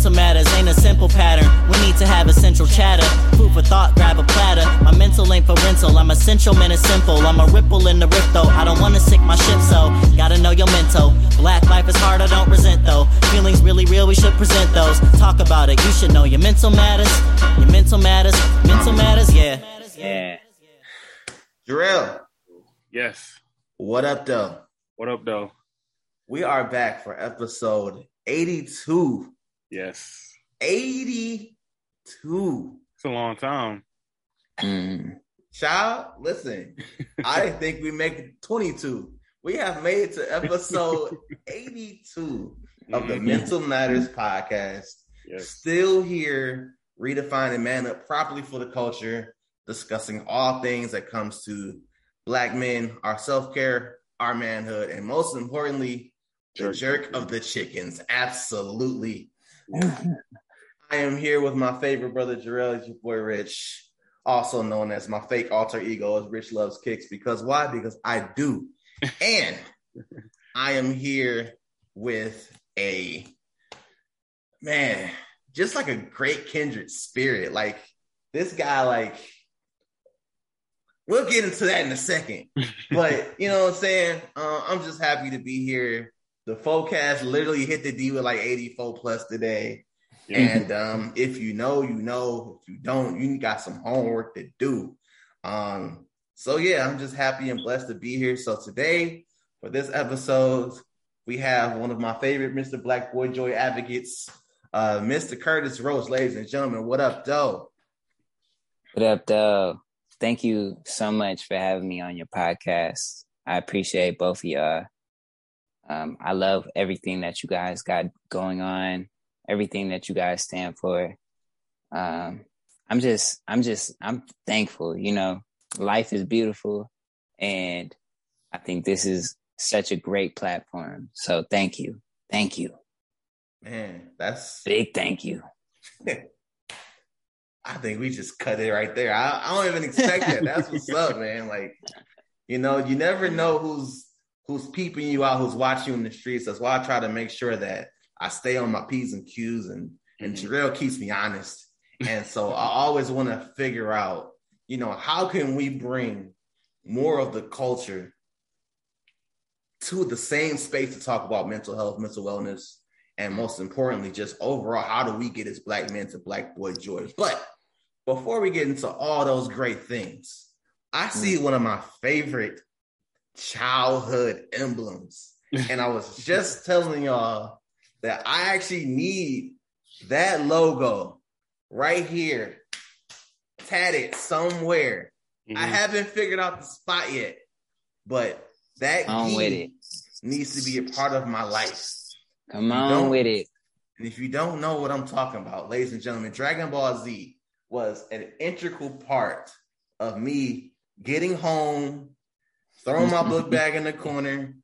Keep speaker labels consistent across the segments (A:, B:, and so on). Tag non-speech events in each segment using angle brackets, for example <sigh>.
A: Your mental matters ain't a simple pattern. We need to have a central chatter. Food for thought, grab a platter. My mental ain't for rental. I'm essential, man, it's simple. I'm a ripple in the rift, though. I don't wanna sink my ship, so gotta know your mental. Black life is hard, I don't resent, though. Feelings really real, we should present those. Talk about it, you should know your mental matters. Your mental matters, mental matters, yeah.
B: Yeah.
C: Jarrell,
D: Yes.
C: what up, though?
D: What up, though?
C: We are back for episode 82.
D: Yes.
C: 82.
D: It's a long time.
B: Mm.
C: Child, listen, I didn't think we make 22. We have made it to episode <laughs> 82 of the
D: Mhm.
C: Mental Matters podcast.
D: Yes.
C: Still here, redefining man up properly for the culture, discussing all things that comes to black men, our self-care, our manhood, and most importantly, the
D: Jerk.
C: jerk of the chickens. Absolutely. I am here with my favorite brother, Jarrell, it's your boy Rich, also known as my fake alter ego as Rich Loves Kicks. Because why? Because I do. <laughs> And I am here with a man, just like a great kindred spirit. Like this guy, like we'll get into that in a second. <laughs> But you know what I'm saying? Uh, I'm just happy to be here. The forecast literally hit the D with like 84 plus today.
D: Yeah.
C: And um, if you know, you know. If you don't, you got some homework to do. Um, so yeah, I'm just happy and blessed to be here. So today, for this episode, we have one of my favorite Mr. Black Boy Joy advocates, uh, Mr. Curtis Roach, ladies and gentlemen. What up, Doe?
B: What up, though? Thank you so much for having me on your podcast. I appreciate both of y'all. Um, I love everything that you guys got going on, everything that you guys stand for. Um, I'm just, I'm just, I'm thankful. You know, life is beautiful, and I think this is such a great platform. So thank you, thank you,
C: Man, that's
B: big thank you. <laughs>
C: I think we just cut it right there. I, I don't even expect that. That's what's up, man. Like, you know, you never know who's who's peeping you out, who's watching you in the streets. That's why I try to make sure that I stay on my P's and Q's and and
D: Mhm.
C: Jarrell keeps me honest. And so I always want to figure out, you know, how can we bring more of the culture to the same space to talk about mental health, mental wellness, and most importantly, just overall, how do we get as black men to black boy joy? But before we get into all those great things, I see one of my favorite childhood emblems. And I was <laughs> just telling y'all that I actually need that logo right here tatted somewhere. I
D: Mhm.
C: haven't figured out the spot yet, but that
B: On with
C: key
B: it.
C: needs to be a part of my life.
B: Come on with it.
C: And if you don't know what I'm talking about, ladies and gentlemen, Dragon Ball Z was an integral part of me getting home, throwing my book bag in the corner,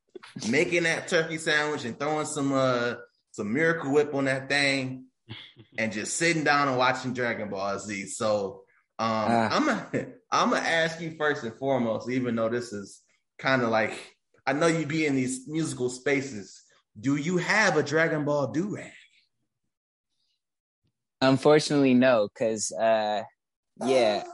C: making that turkey sandwich and throwing some uh some miracle whip on that thing and just sitting down and watching Dragon Ball Z. So um
B: Ah.
C: I'm gonna I'm gonna ask you first and foremost, even though this is kind of like I know you be in these musical spaces. Do you have a Dragon Ball do rag?
B: Unfortunately, no, because uh, yeah.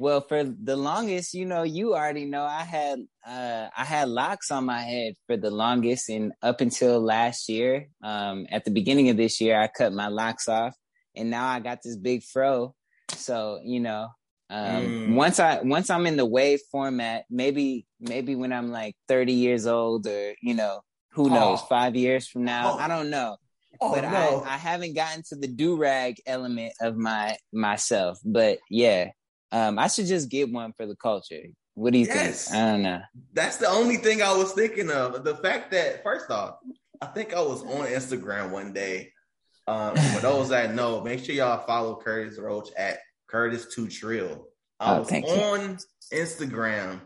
B: Well, for the longest, you know, you already know I had uh, I had locks on my head for the longest, and up until last year, um, at the beginning of this year, I cut my locks off, and now I got this big fro. So you know, um,
C: Mm.
B: once I once I'm in the wave format, maybe maybe when I'm like 30 years old, or you know, who knows,
C: Oh.
B: five years from now,
C: Oh.
B: I don't know
C: Oh
B: but
C: no!
B: I, I haven't gotten to the do rag element of my myself. But yeah, um, I should just get one for the culture. What do you
C: Yes.
B: think? I don't know.
C: That's the only thing I was thinking of. The fact that first off, I think I was on Instagram one day. Um, for those that know, make sure y'all follow Curtis Roach at Curtis Two Trill. I
B: Oh,
C: was
B: thank you.
C: on Instagram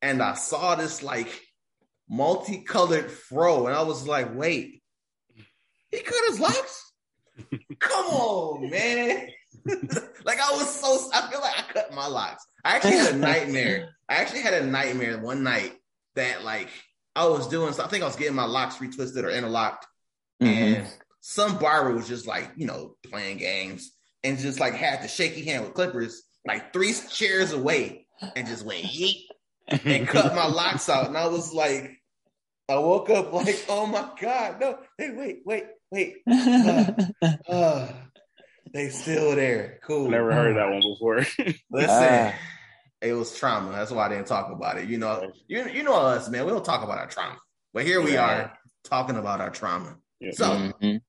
C: and I saw this like multicolored fro, and I was like, wait, he cut his locks? Come on, man. <laughs> like I was so I feel like I cut my locks. I actually had a nightmare. I actually had a nightmare one night that like I was doing so I think I was getting my locks retwisted or interlocked.
B: Mhm.
C: And some barber was just like, you know, playing games and just like had the shaky hand with clippers like three chairs away and just went yeet and cut my locks out. And I was like, I woke up like, oh my God, no, hey, wait, wait, wait. Uh, <laughs> they still there. Cool.
D: Never heard that one before. <laughs> <laughs>
C: Listen,
B: Ah.
C: it was trauma. That's why I didn't talk about it. You know, you, you know us, man. We don't talk about our trauma. But here we
B: Right.
C: are talking about our trauma.
D: Yeah.
C: So,
B: Mhm.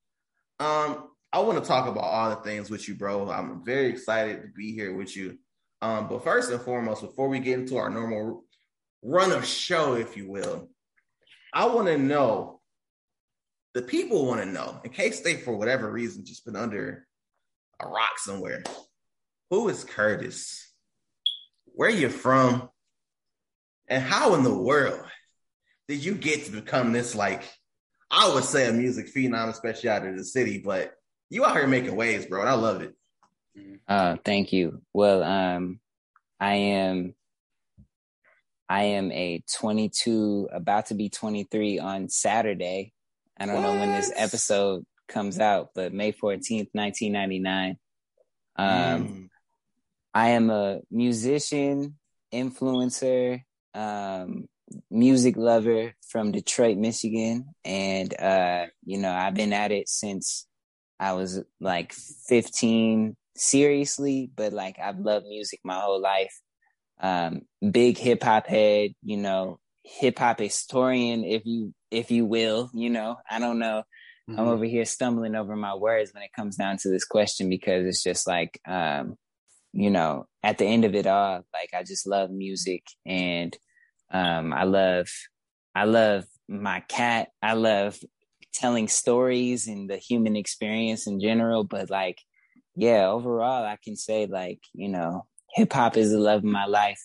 C: um, I want to talk about all the things with you, bro. I'm very excited to be here with you. Um, but first and foremost, before we get into our normal run of show, if you will, I want to know the people want to know, in case they, for whatever reason, just been under a rock somewhere. Who is Curtis? Where you from? And how in the world did you get to become this like I would say a music phenom, especially out of the city, but you out here making waves, bro, and I love it.
B: Oh, thank you. Well, um, I am, I am a 22, about to be 23 on Saturday. I don't know when this episode comes out, but May 14th, 1999. Um,
C: Mm.
B: I am a musician, influencer, um, music lover from Detroit, Michigan. And, uh, you know, I've been at it since I was like 15 seriously, but like I've loved music my whole life. Um, big hip hop head, you know, hip hop historian, if you, if you will, you know, I don't know.
D: Mm-hmm.
B: I'm over here stumbling over my words when it comes down to this question because it's just like, um, you know, at the end of it all, like I just love music and um, I love, I love my cat. I love telling stories and the human experience in general. But like, yeah, overall, I can say like, you know, hip hop is the love of my life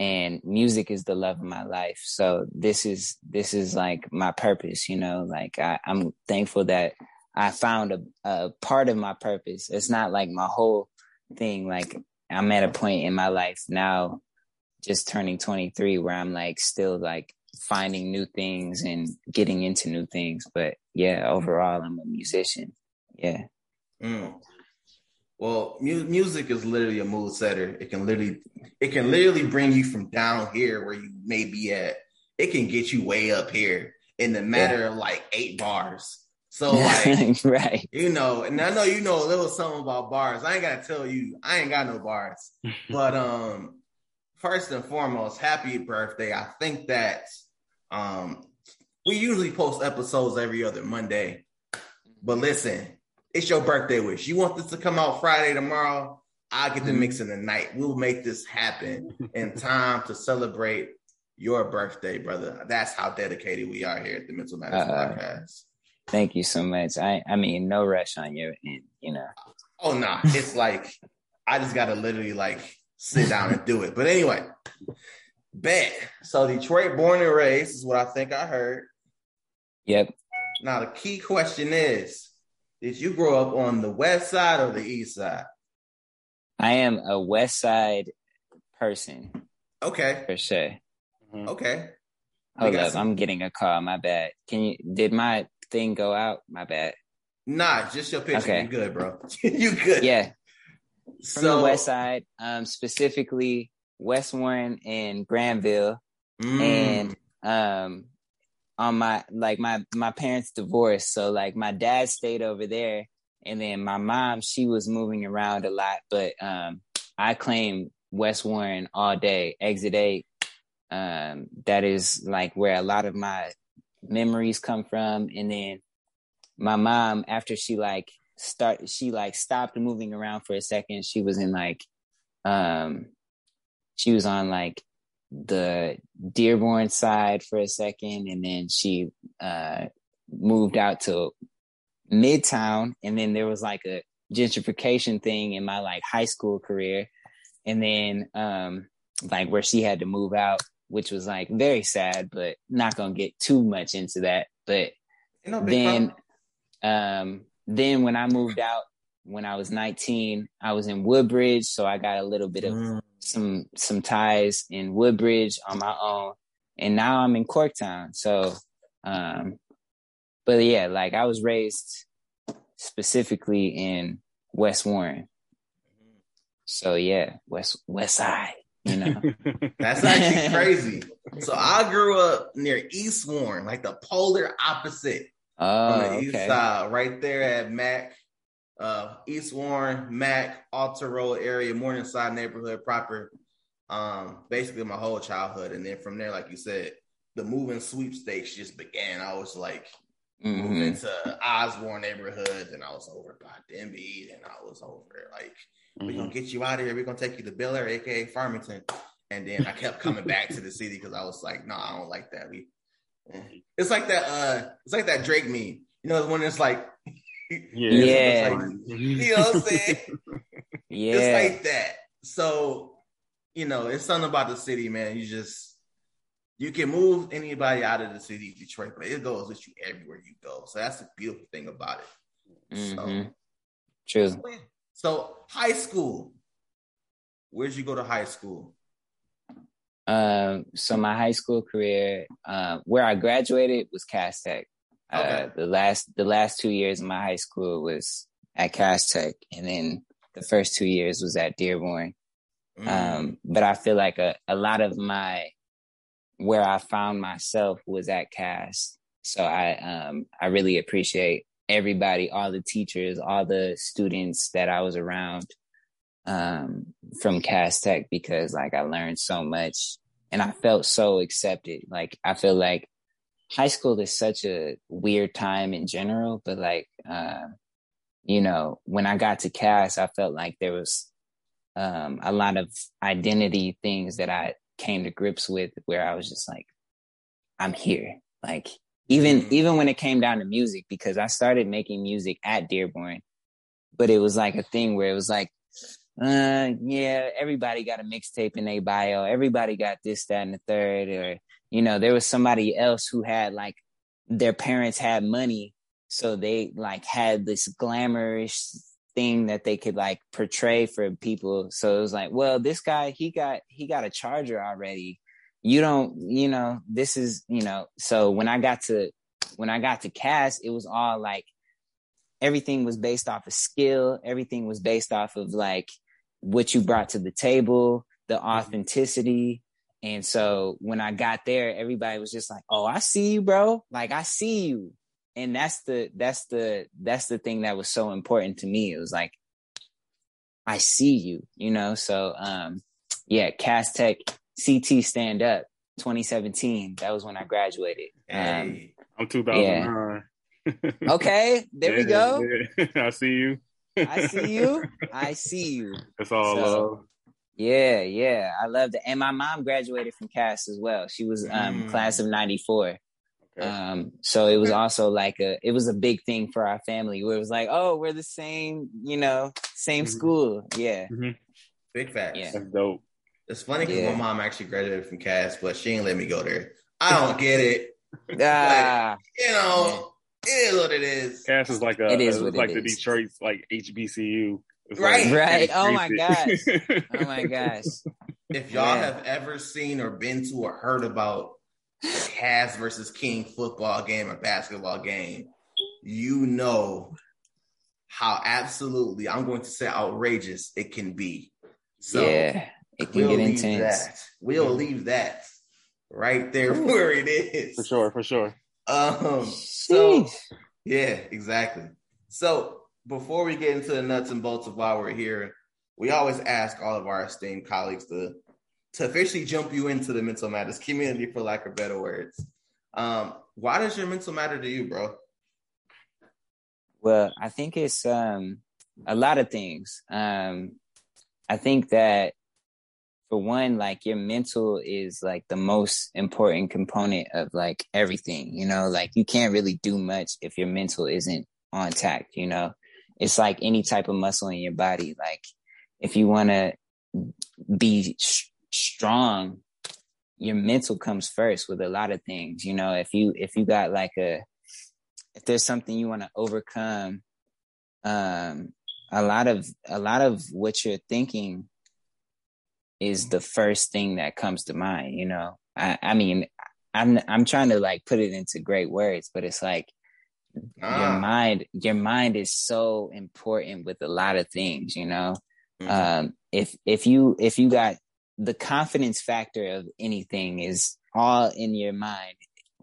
B: and music is the love of my life. So this is, this is like my purpose, you know, like I, I'm thankful that I found a, a part of my purpose. It's not like my whole thing. Like I'm at a point in my life now, just turning 23 where I'm like still like finding new things and getting into new things. But yeah, overall, I'm a musician. Yeah.
C: Mm. Well, mu- music is literally a mood setter. It can literally, it can literally bring you from down here where you may be at. It can get you way up here in the matter of like eight bars. So <laughs> like,
B: right.
C: you know, and I know you know a little something about bars. I ain't gotta tell you, I ain't got no bars. <laughs> but um, first and foremost, happy birthday. I think that um, we usually post episodes every other Monday. But listen, it's your birthday wish. You want this to come out Friday tomorrow? I'll get the mix in the night. We'll make this happen in <laughs> time to celebrate your birthday, brother. That's how dedicated we are here at the Mental Matters
B: Uh,
C: Podcast.
B: Thank you so much. I, I mean, no rush on your end, you know.
C: Oh no, nah, it's like I just gotta literally like sit down and do it. But anyway, bet. So Detroit born and raised is what I think I heard.
B: Yep.
C: Now the key question is: Did you grow up on the west side or the east side?
B: I am a West Side person
C: Okay,
B: for sure.
D: Mhm.
C: okay.
B: Hold up,
C: some-
B: I'm getting a call. My bad. Can you? Did my thing go out? My bad.
C: Nah, just your picture.
B: Okay.
C: You good, bro? <laughs> you good?
B: Yeah, from
C: So
B: the West Side, um, specifically West Warren and Granville,
C: mm,
B: and um, on my like my my parents divorced, so like my dad stayed over there, and then my mom she was moving around a lot, but um, I claim West Warren all day. Exit eight. Um, that is like where a lot of my memories come from, and then my mom after she like start she like stopped moving around for a second she was in like um she was on like the dearborn side for a second and then she uh moved out to midtown and then there was like a gentrification thing in my like high school career. And then um like where she had to move out which was like very sad but not gonna get too much into that. But
C: no
B: then um then when i moved out when I was 19, I was in Woodbridge, so I got a little bit of
C: Mm.
B: Some some ties in Woodbridge on my own, and now I'm in Corktown. So, um, but yeah, like I was raised specifically in West Warren. So yeah, West West Side, you know. <laughs>
C: That's actually crazy. So I grew up near East Warren, like the polar opposite
B: oh,
C: on the east
B: okay.
C: side, right there at Mack, uh, East Warren, Mack, Alter Road area, Morningside neighborhood proper. Um, basically my whole childhood, and then from there, like you said, the moving sweepstakes just began. I was like moved
B: Mhm.
C: into Osborn neighborhood, and I was over by Denby, and I was over like we're gonna get you out of here. We're gonna take you to Bel Air, aka Farmington. And then I kept coming back to the city because I was like, no, I don't like that. We eh. it's like that uh it's like that Drake meme. You know, when it's like
D: Yeah.
B: Yeah.
C: it's like, you know what I'm saying? <laughs> <laughs>
B: Yeah.
C: It's like that. So, you know, it's something about the city, man. You just you can move anybody out of the city, Detroit, but it goes with you everywhere you go. So that's the beautiful thing about it.
B: Mhm. True.
C: So, so high school. Where'd you go to high school?
B: Um, so my high school career, uh, where I graduated was Cass Tech. Uh, the last the last two years of my high school was at Cass Tech, and then the first two years was at Dearborn.
C: Mm.
B: Um, but I feel like a, a lot of my where I found myself was at Cass. So I um I really appreciate everybody, all the teachers, all the students that I was around um from Cass Tech because like I learned so much and I felt so accepted. Like I feel like high school is such a weird time in general, but like uh, you know, when I got to Cass, I felt like there was um a lot of identity things that I came to grips with where I was just like, I'm here. Like even
C: Mhm.
B: even when it came down to music, because I started making music at Dearborn, but it was like a thing where it was like, uh yeah, everybody got a mixtape in their bio, everybody got this, that, and the third, or you know, there was somebody else who had like their parents had money, so they like had this glamorous thing that they could like portray for people. So it was like, well, this guy, he got he got a charger already. You don't, you know, this is, you know, so when I got to when I got to Cass it was all like everything was based off of skill, everything was based off of like what you brought to the table, the mm-hmm. authenticity. And so when I got there, everybody was just like, "Oh, I see you, bro. Like I see you." And that's the that's the that's the thing that was so important to me. It was like I see you, you know. So um yeah, Cass Tech CT stand up 2017. That was when I graduated. Um
C: Hey,
D: I'm 2009. <laughs>
B: okay, there we go.
D: yeah. <laughs> I see you.
B: I see you. <laughs> I see you.
D: It's all
B: So-
D: love.
B: Yeah, yeah. I loved it. And my mom graduated from Cass as well. She was um
C: Mm.
B: class of 94.
D: Okay.
B: Um, so it was also like a, it was a big thing for our family where it was like, oh, we're the same, you know, same
D: Mhm.
B: school. Yeah.
C: big facts.
B: Yeah.
D: That's dope.
C: It's funny because
B: Yeah.
C: my mom actually graduated from Cass, but she ain't let me go there. I don't get it. <laughs>
B: Ah,
C: You know, it is what it is.
D: Cass is like a
B: It is
D: it's
B: what it
D: like the
B: is.
D: Detroit's like HBCU. It's
C: Right.
D: like-
B: Right. Oh my
D: gosh. <laughs>
B: oh my gosh.
C: If y'all
B: Yeah.
C: have ever seen or been to or heard about Cass versus King football game or basketball game, you know how absolutely, I'm going to say outrageous it can be. So
B: yeah. It can
C: we'll
B: get
C: leave
B: intense.
C: that. We'll leave that right there where it is.
D: For sure, for sure.
C: Um, so
B: Sheesh.
C: yeah, exactly. So before we get into the nuts and bolts of why we're here, we always ask all of our esteemed colleagues to to officially jump you into the mental matters community, for lack of better words. Um, why does your mental matter to you, bro?
B: Well, I think it's um a lot of things. Um I think that for one, like your mental is like the most important component of like everything, you know, like you can't really do much if your mental isn't on tact, you know. It's like any type of muscle in your body. Like if you want to be sh- strong, your mental comes first with a lot of things, you know. If you if you got like a if there's something you want to overcome, um, a lot of a lot of what you're thinking is the first thing that comes to mind you know i i mean i'm i'm trying to like put it into great words but it's like
C: Ah.
B: your mind your mind is so important with a lot of things you know?
C: Mhm.
B: um if if you if you got the confidence factor of anything is all in your mind.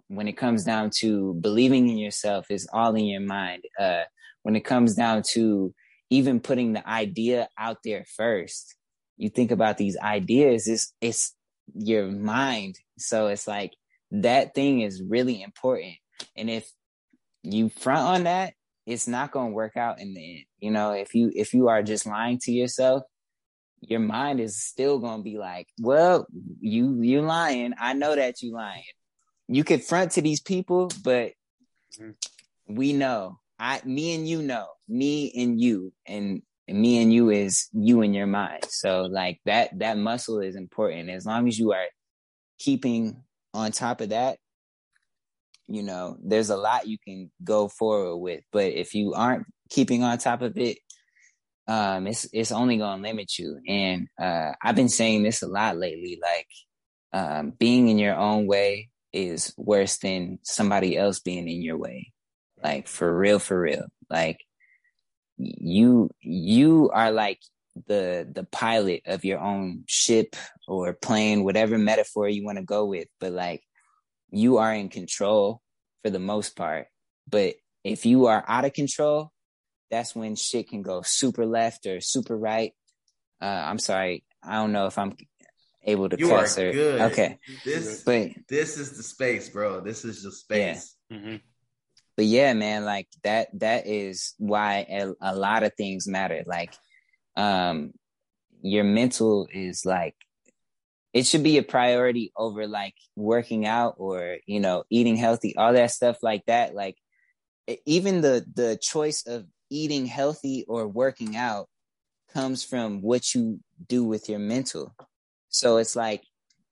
B: When it comes down to believing in yourself is all in your mind. Uh when it comes down to even putting the idea out there first you think about these ideas it's it's your mind. So it's like that thing is really important. And if you front on that it's not going to work out in the end. You know if you if you are just lying to yourself your mind is still going to be like well you you lying. I know that you lying. You could front to these people but
D: Mhm.
B: we know. I me and you know. Me and you. And and me and you is you in your mind. So like that that muscle is important. As long as you are keeping on top of that you know there's a lot you can go forward with but if you aren't keeping on top of it um it's it's only to limit you. And uh i've been saying this a lot lately like um being in your own way is worse than somebody else being in your way. Like for real for real. Like you you are like the the pilot of your own ship or plane whatever metaphor you want to go with but like you are in control for the most part but if you are out of control that's when shit can go super left or super right uh i'm sorry i don't know if i'm able to
C: You are
B: cuss or
C: good.
B: okay
C: This
B: but
C: this is the space, bro. This is the space.
D: Mhm.
B: but yeah man like that that is why a, a lot of things matter like um your mental is like it should be a priority over like working out or you know eating healthy all that stuff like that. Like even the the choice of eating healthy or working out comes from what you do with your mental. So it's like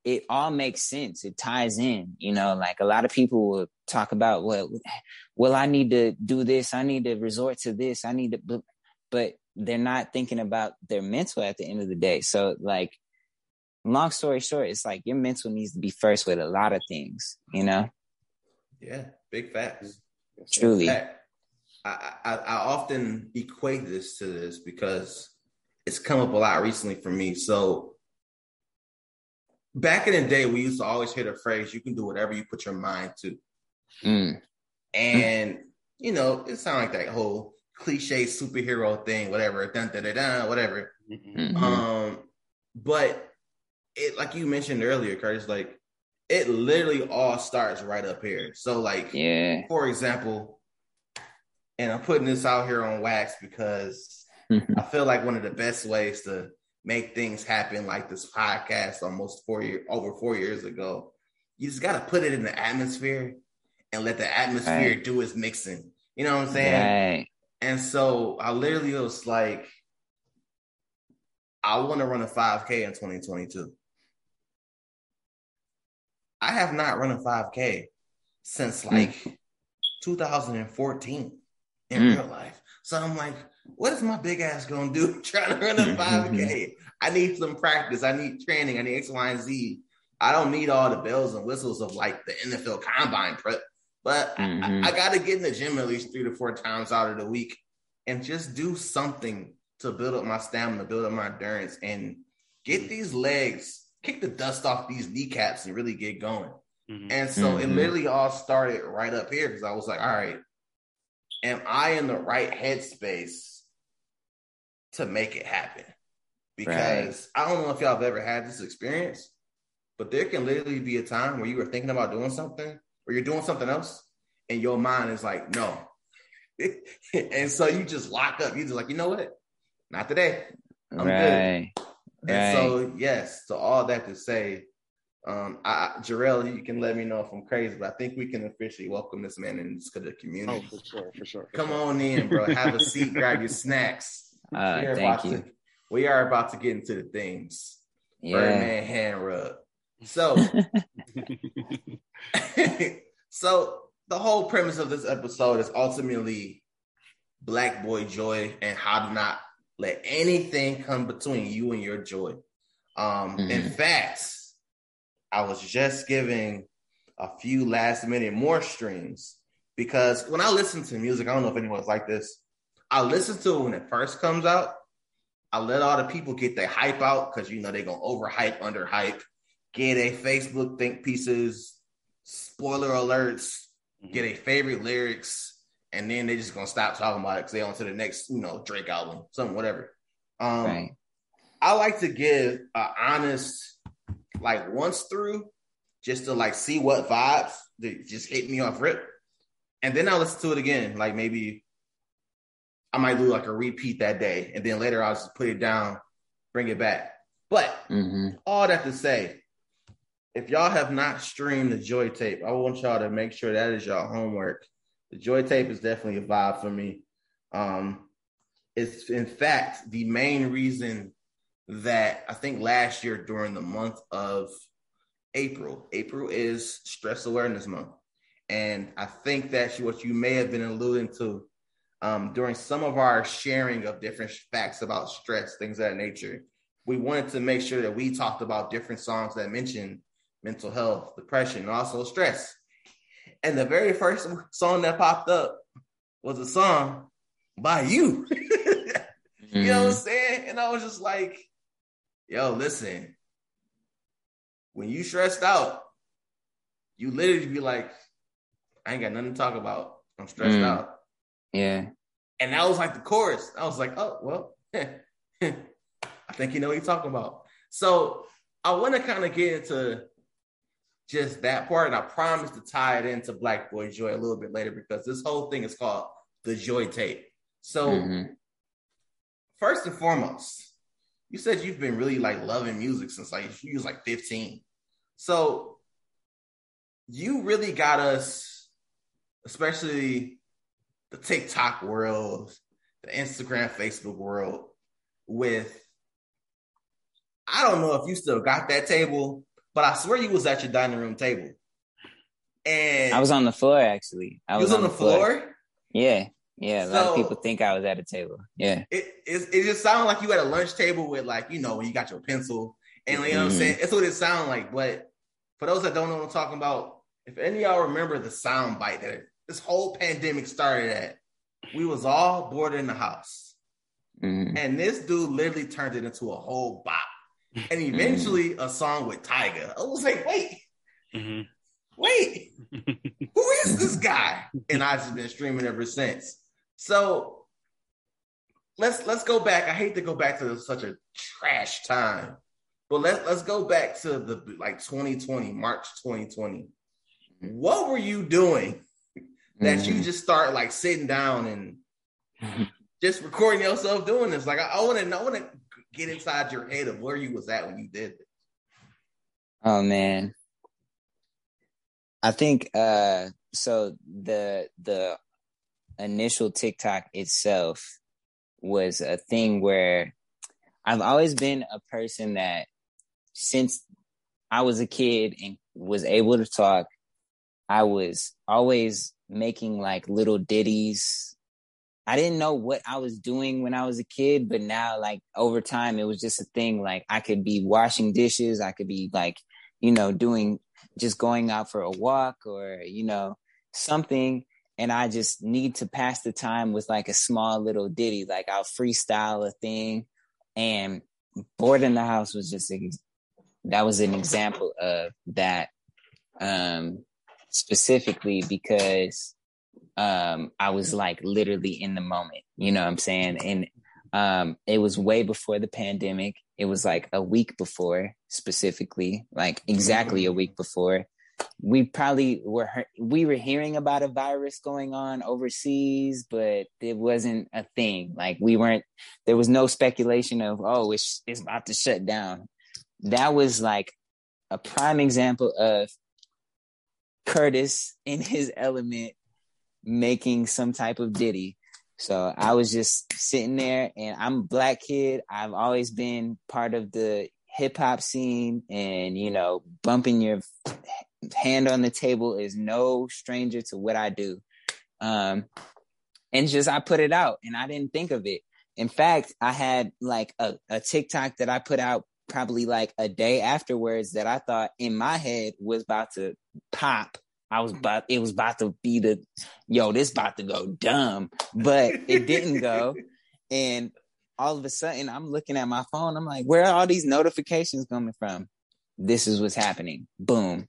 B: it all makes sense. It ties in you know like a lot of people will talk about well well i need to do this. I need to resort to this. I need to but they're not thinking about their mental at the end of the day. So like long story short it's like your mental needs to be first with a lot of things you know
C: Yeah, big facts.
B: truly
C: Fact. I, I I often equate this to this because it's come up a lot recently for me. So back in the day, we used to always hear the phrase, "You can do whatever you put your mind to,"
B: Mm,
C: and you know, it sounds like that whole cliche superhero thing, whatever, dun dun dun, dun whatever.
D: Mhm.
B: mhm.
C: Um, but it, like you mentioned earlier, Curtis, like it literally all starts right up here. So, like,
B: yeah
C: for example, and I'm putting this out here on wax because mm-hmm. I feel like one of the best ways to make things happen, like this podcast almost four year over four years ago, you just got to put it in the atmosphere and let the atmosphere
B: Right.
C: do its mixing. You know what I'm saying?
B: right
C: And so I literally was like, I want to run a 5K in 2022. I have not run a 5K since like 2014 in
B: Mm.
C: real life. So I'm like, what is my big ass gonna do <laughs> trying to run a 5K? I need some practice. I need training. I need X, Y, and Z. I don't need all the bells and whistles of like the NFL combine prep, but I-
B: Mhm.
C: I, I got to get in the gym at least three to four times out of the week and just do something to build up my stamina, build up my endurance, and get these legs, kick the dust off these kneecaps, and really get going.
D: Mhm.
C: And so it
B: Mhm.
C: literally all started right up here because I was like, all right, am I in the right headspace to make it happen? Because I don't know if y'all have ever had this experience, but there can literally be a time where you are thinking about doing something or you're doing something else and your mind is like, no. <laughs> and so you just lock up. You're just like, you know what? Not today. I'm good.
B: Right
C: And so, yes, so all that to say, um, I, I- Jarrell, you can let me know if I'm crazy, but I think we can officially welcome this man into the community.
D: Oh, for sure, for sure. for
C: Come
D: sure.
C: on in, bro. Have a seat, <laughs> grab your snacks.
B: uh
C: we, are
B: thank
C: about
B: you
C: To, we are about to get into the things.
B: yeah
C: Birdman hand rub. So, <laughs> <laughs> so the whole premise of this episode is ultimately black boy joy and how to not let anything come between you and your joy. Um,
B: Mhm.
C: In fact, I was just giving a few last minute more streams because when I listen to music, I don't know if anyone's like this. I listen to it when it first comes out. I let all the people get their hype out because you know they're gonna overhype, underhype, get a Facebook think pieces, spoiler alerts, get a favorite lyrics, and then they just gonna stop talking about it because they on to the next, you know, Drake album, something, whatever. Um,
B: Right.
C: I like to give a honest, like once through, just to like see what vibes that just hit me off rip, and then I'll listen to it again. Like maybe I might do like a repeat that day, and then later I'll just put it down, bring it back. But
B: hmm
C: all that to say, if y'all have not streamed the Joy Tape, I want y'all to make sure that is your homework. The Joy Tape is definitely a vibe for me. Um, it's in fact the main reason that I think last year during the month of April, April is Stress Awareness Month, and I think that's what you may have been alluding to um, during some of our sharing of different facts about stress, things of that nature we wanted to make sure that we talked about different songs that mention mental health, depression, and also stress. And the very first song that popped up was a song by you. <laughs> you know what I'm saying? And I was just like, yo, listen, when you stressed out, you literally be like, I ain't got nothing to talk about. I'm stressed
B: Mm.
C: out.
B: Yeah.
C: And that was like the chorus. I was like, oh, well, <laughs> I think you know what you're talking about. So I want to kind of get into just that part, and I promise to tie it into Black Boy Joy a little bit later because this whole thing is called the Joy Tape. So
B: Mhm.
C: first and foremost, you said you've been really like loving music since like you was like 15. So you really got us, especially the TikTok world, the Instagram, Facebook world, with I don't know if you still got that table, but I swear you was at your dining room table. And
B: I was on the floor actually. I
C: you was on the floor.
B: Yeah. Yeah. A lot of people think I was at a table. Yeah.
C: it, it, it just sounded like you had a lunch table with like you know when you got your pencil and you know what I'm
B: Mhm.
C: saying. That's what it sounded like. But for those that don't know what I'm talking about, if any of y'all remember the sound bite that this whole pandemic started at, we was all bored in the house,
B: Mhm.
C: and this dude literally turned it into a whole bop, and eventually a song with Tyga. I was like, wait,
D: Mhm.
C: wait, <laughs> who is this guy? And I've just been streaming ever since. So let's let's go back. I hate to go back to such a trash time, but let's let's go back to the like 2020, March 2020. What were you doing that you
B: Mhm.
C: just start like sitting down and <laughs> just recording yourself doing this? Like I, want to know, I want to get inside your head of where you was at when you did this.
B: Oh man. I think uh so the the initial TikTok itself was a thing where I've always been a person that since I was a kid and was able to talk, I was always making like little ditties. I didn't know what I was doing when I was a kid, but now like over time it was just a thing like I could be washing dishes, I could be like, you know, doing just going out for a walk or, you know, something and I just need to pass the time with like a small little ditty. Like I'll freestyle a thing, and bored in the house was just ex- that was an example of that. Um, specifically because um I was like literally in the moment. You know what I'm saying? And um it was way before the pandemic. It was like a week before, specifically, like exactly a week before we probably were we were hearing about a virus going on overseas but it wasn't a thing like we weren't there was no speculation of oh it's it's about to shut down that was like a prime example of Curtis in his element making some type of ditty so I was just sitting there and I'm a black kid I've always been part of the hip hop scene and you know bumping your hand on the table is no stranger to what I do. Um, and just I put it out and I didn't think of it. in fact, I had like a, a TikTok that I put out probably like a day afterwards that I thought in my head was about to pop. I was about it was about to be the yo, this about to go dumb, but it didn't go. <laughs> And all of a sudden I'm looking at my phone. I'm like, where are all these notifications coming from? This is what's happening. Boom.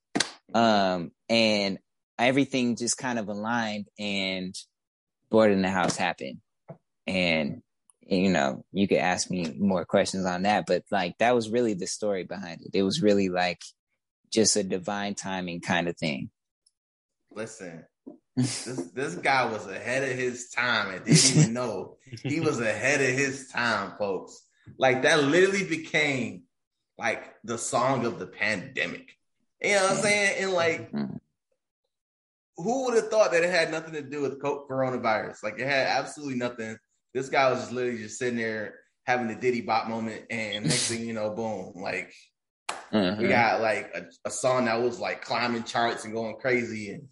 B: Um, and everything just kind of aligned and bored in the house happened. And you know, you could ask me more questions on that, but like that was really the story behind it. It was really like just a divine timing kind of thing.
C: Listen, this <laughs> this guy was ahead of his time and didn't even know he was ahead of his time, folks. Like that literally became like the song of the pandemic. You know what I'm saying? And like, mm-hmm. who would have thought that it had nothing to do with coronavirus? Like, it had absolutely nothing this guy was just literally just sitting there having the Diddy Bop moment, and next thing you know, boom, like mm-hmm. we got like a, a, song that was like climbing charts and going crazy, and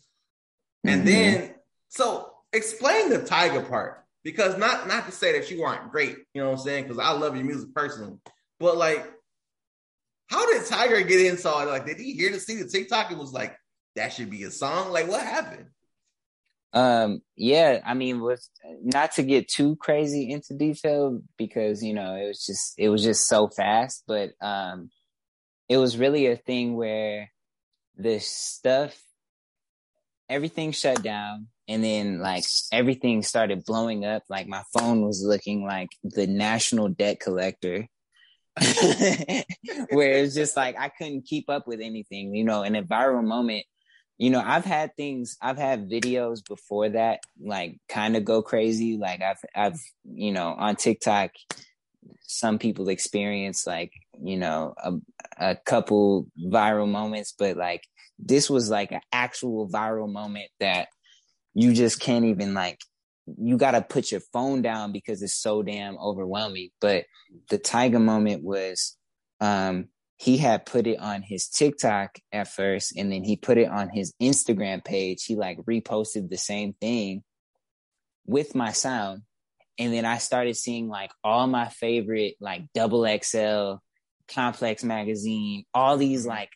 C: and mm-hmm. then so explain the Tyga part because not not to say that you aren't great, you know what I'm saying? Because I love your music personally, but like, how did Tyga get in? So like, did he hear to see the TikTok? It was like that should be a song. Like, what happened?
B: Um, yeah, I mean, with not to get too crazy into detail because you know it was just it was just so fast, but um, it was really a thing where the stuff, everything shut down, and then like everything started blowing up. Like my phone was looking like the national debt collector. <laughs> where it's just like I couldn't keep up with anything, you know, in a viral moment you know i've had things i've had videos before that like kind of go crazy like i've i've you know on tiktok some people experience like you know a, a couple viral moments but like this was like an actual viral moment that you just can't even like you got to put your phone down because it's so damn overwhelming but the Tyga moment was um he had put it on his TikTok at first and then he put it on his Instagram page. He like reposted the same thing with my sound. And then I started seeing like all my favorite like double XL, complex magazine, all these like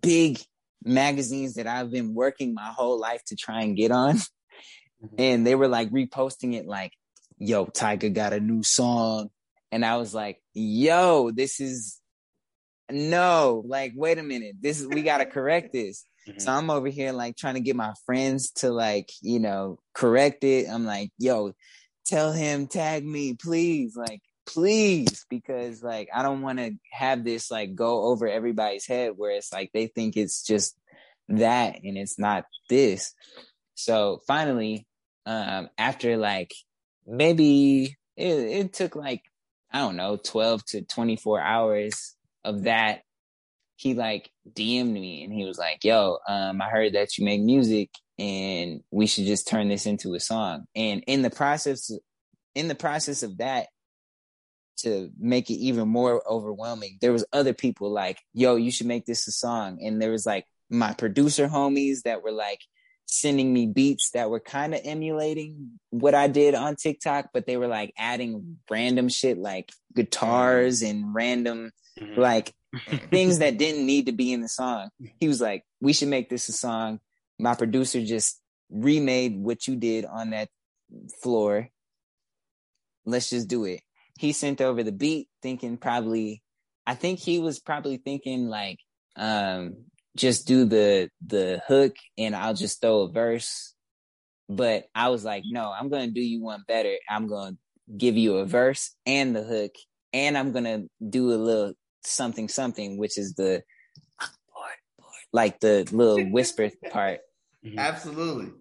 B: big magazines that I've been working my whole life to try and get on. Mm-hmm. And they were like reposting it like, yo, Tyga got a new song. And I was like, yo, this is no, like, wait a minute, this is we gotta correct this. Mm-hmm. So I'm over here like trying to get my friends to like, you know, correct it. I'm like, yo, tell him, tag me, please, like, please, because like I don't want to have this like go over everybody's head where it's like they think it's just that and it's not this. So finally, um, after like maybe it, it took like I don't know, 12 to 24 hours of that, he like DM'd me and he was like, yo, um, I heard that you make music and we should just turn this into a song. And in the process, in the process of that, to make it even more overwhelming, there was other people like, yo, you should make this a song. And there was like my producer homies that were like, sending me beats that were kind of emulating what I did on TikTok, but they were like adding random shit like guitars and random mm-hmm. like <laughs> things that didn't need to be in the song. He was like, "We should make this a song." My producer just remade what you did on that floor. Let's just do it. He sent over the beat thinking probably I think he was probably thinking like um just do the the hook and I'll just throw a verse. But I was like, no, I'm gonna do you one better. I'm gonna give you a verse and the hook, and I'm gonna do a little something something, which is the like the little <laughs> whisper part.
C: Mm-hmm. Absolutely.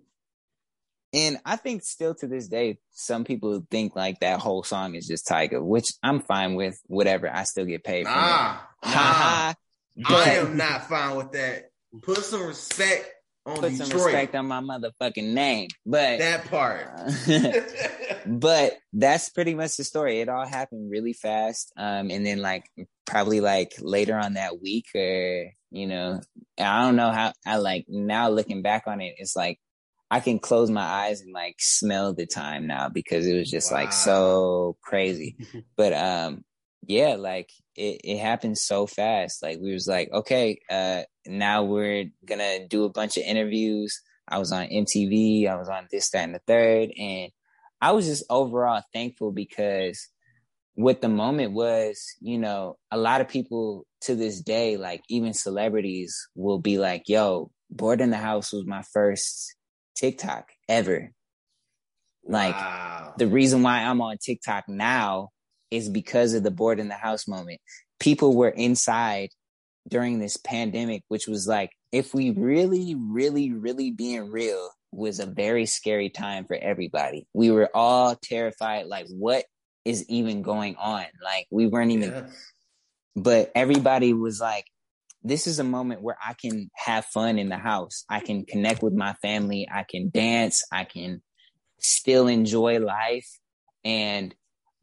B: And I think still to this day, some people think like that whole song is just Tyga, which I'm fine with. Whatever, I still get paid.
C: Nah, nah. But, I am not fine with that. Put some respect on put Detroit. some respect
B: on my motherfucking name. But
C: that part. <laughs>
B: but that's pretty much the story. It all happened really fast. Um, and then like probably like later on that week or you know, I don't know how I like now looking back on it, it's like I can close my eyes and like smell the time now because it was just
C: Wow.
B: like so crazy. <laughs> But um yeah, like it, it happened so fast. Like we was like, okay, uh now we're gonna do a bunch of interviews. I was on MTV, I was on this, that, and the third. And I was just overall thankful because what the moment was, you know, a lot of people to this day, like even celebrities will be like, yo, Bored in the House was my first TikTok ever. Like
C: wow.
B: the reason why I'm on TikTok now is because of the bored in the house moment. People were inside during this pandemic, which was like, if we really, really, really being real, was a very scary time for everybody. We were all terrified, like, what is even going on? Like, we weren't even
C: Yeah.
B: but everybody was like this is a moment where i can have fun in the house. I can connect with my family. I can dance. I can still enjoy life. And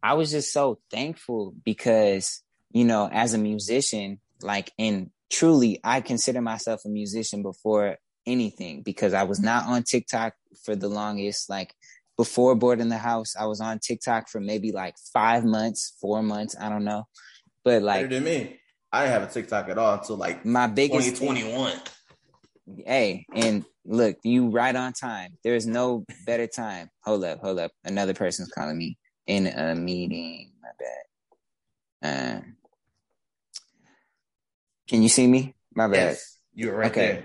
B: i was just so thankful because you know as a musician like and truly i consider myself a musician before anything because i was not on tiktok for the longest. Like before bored in the house i was on tiktok for maybe like five months four months i don't know. But like
C: Better than me. I didn't have a TikTok at all until like
B: my biggest
C: 2021.
B: hey and look you right on time there's no better time hold up hold up another person's calling me in a meeting my bad um can you see me my bad
C: Yes, you're right
B: Okay.
C: there.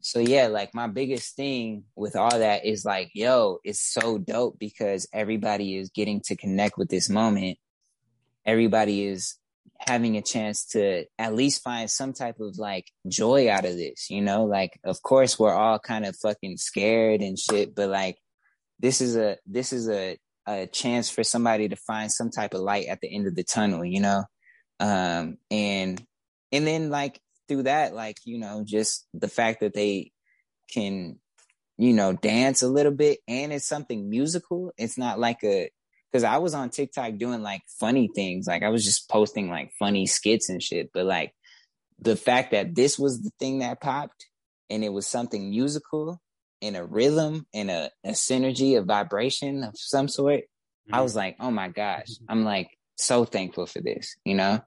B: so yeah, like my biggest thing with all that is like, yo, it's so dope because everybody is getting to connect with this moment. Everybody is having a chance to at least find some type of like joy out of this, you know? Like, of course, we're all kind of fucking scared and shit, but like, this is a, this is a, a chance for somebody to find some type of light at the end of the tunnel, you know? Um, and, and then like through that, like, you know, just the fact that they can, you know, dance a little bit and it's something musical. It's not like a, cause I was on TikTok doing like funny things. Like I was just posting like funny skits and shit. But like the fact that this was the thing that popped and it was something musical and a rhythm and a, a synergy, a vibration of some sort. I was like, oh my gosh, I'm like so thankful for this, you know?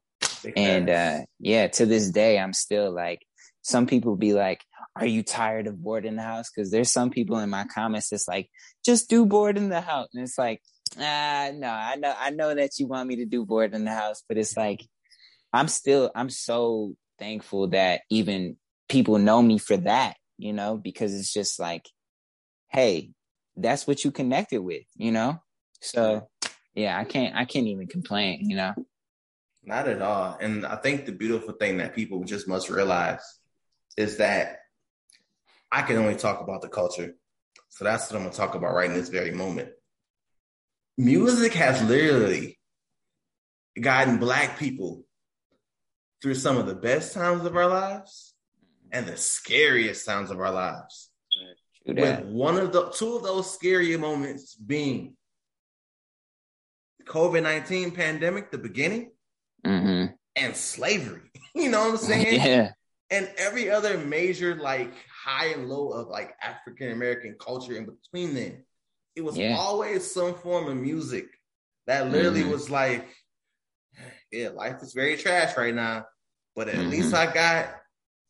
C: Big
B: And uh yeah, to this day, I'm still like, some people be like, are you tired of bored in the house? Because there's some people in my comments that's like, just do bored in the house. And it's like, ah, no, I know, I know that you want me to do bored in the house, but it's like, I'm still, I'm so thankful that even people know me for that, you know, because it's just like, hey, that's what you connected with, you know? So yeah, I can't, I can't even complain, you know?
C: Not at all. And I think the beautiful thing that people just must realize is that I can only talk about the culture. So that's what I'm going to talk about right in this very moment. Music has literally gotten Black people through some of the best times of our lives and the scariest times of our lives. With one of the two of those scary moments being COVID 19 pandemic, the beginning,
B: hmm
C: and slavery. <laughs> You know what I'm saying? <laughs>
B: Yeah.
C: And every other major like high and low of like African American culture in between them. It was
B: Yeah.
C: always some form of music that literally
B: Mhm.
C: was like, yeah, life is very trash right now, but at
B: Mhm.
C: least I got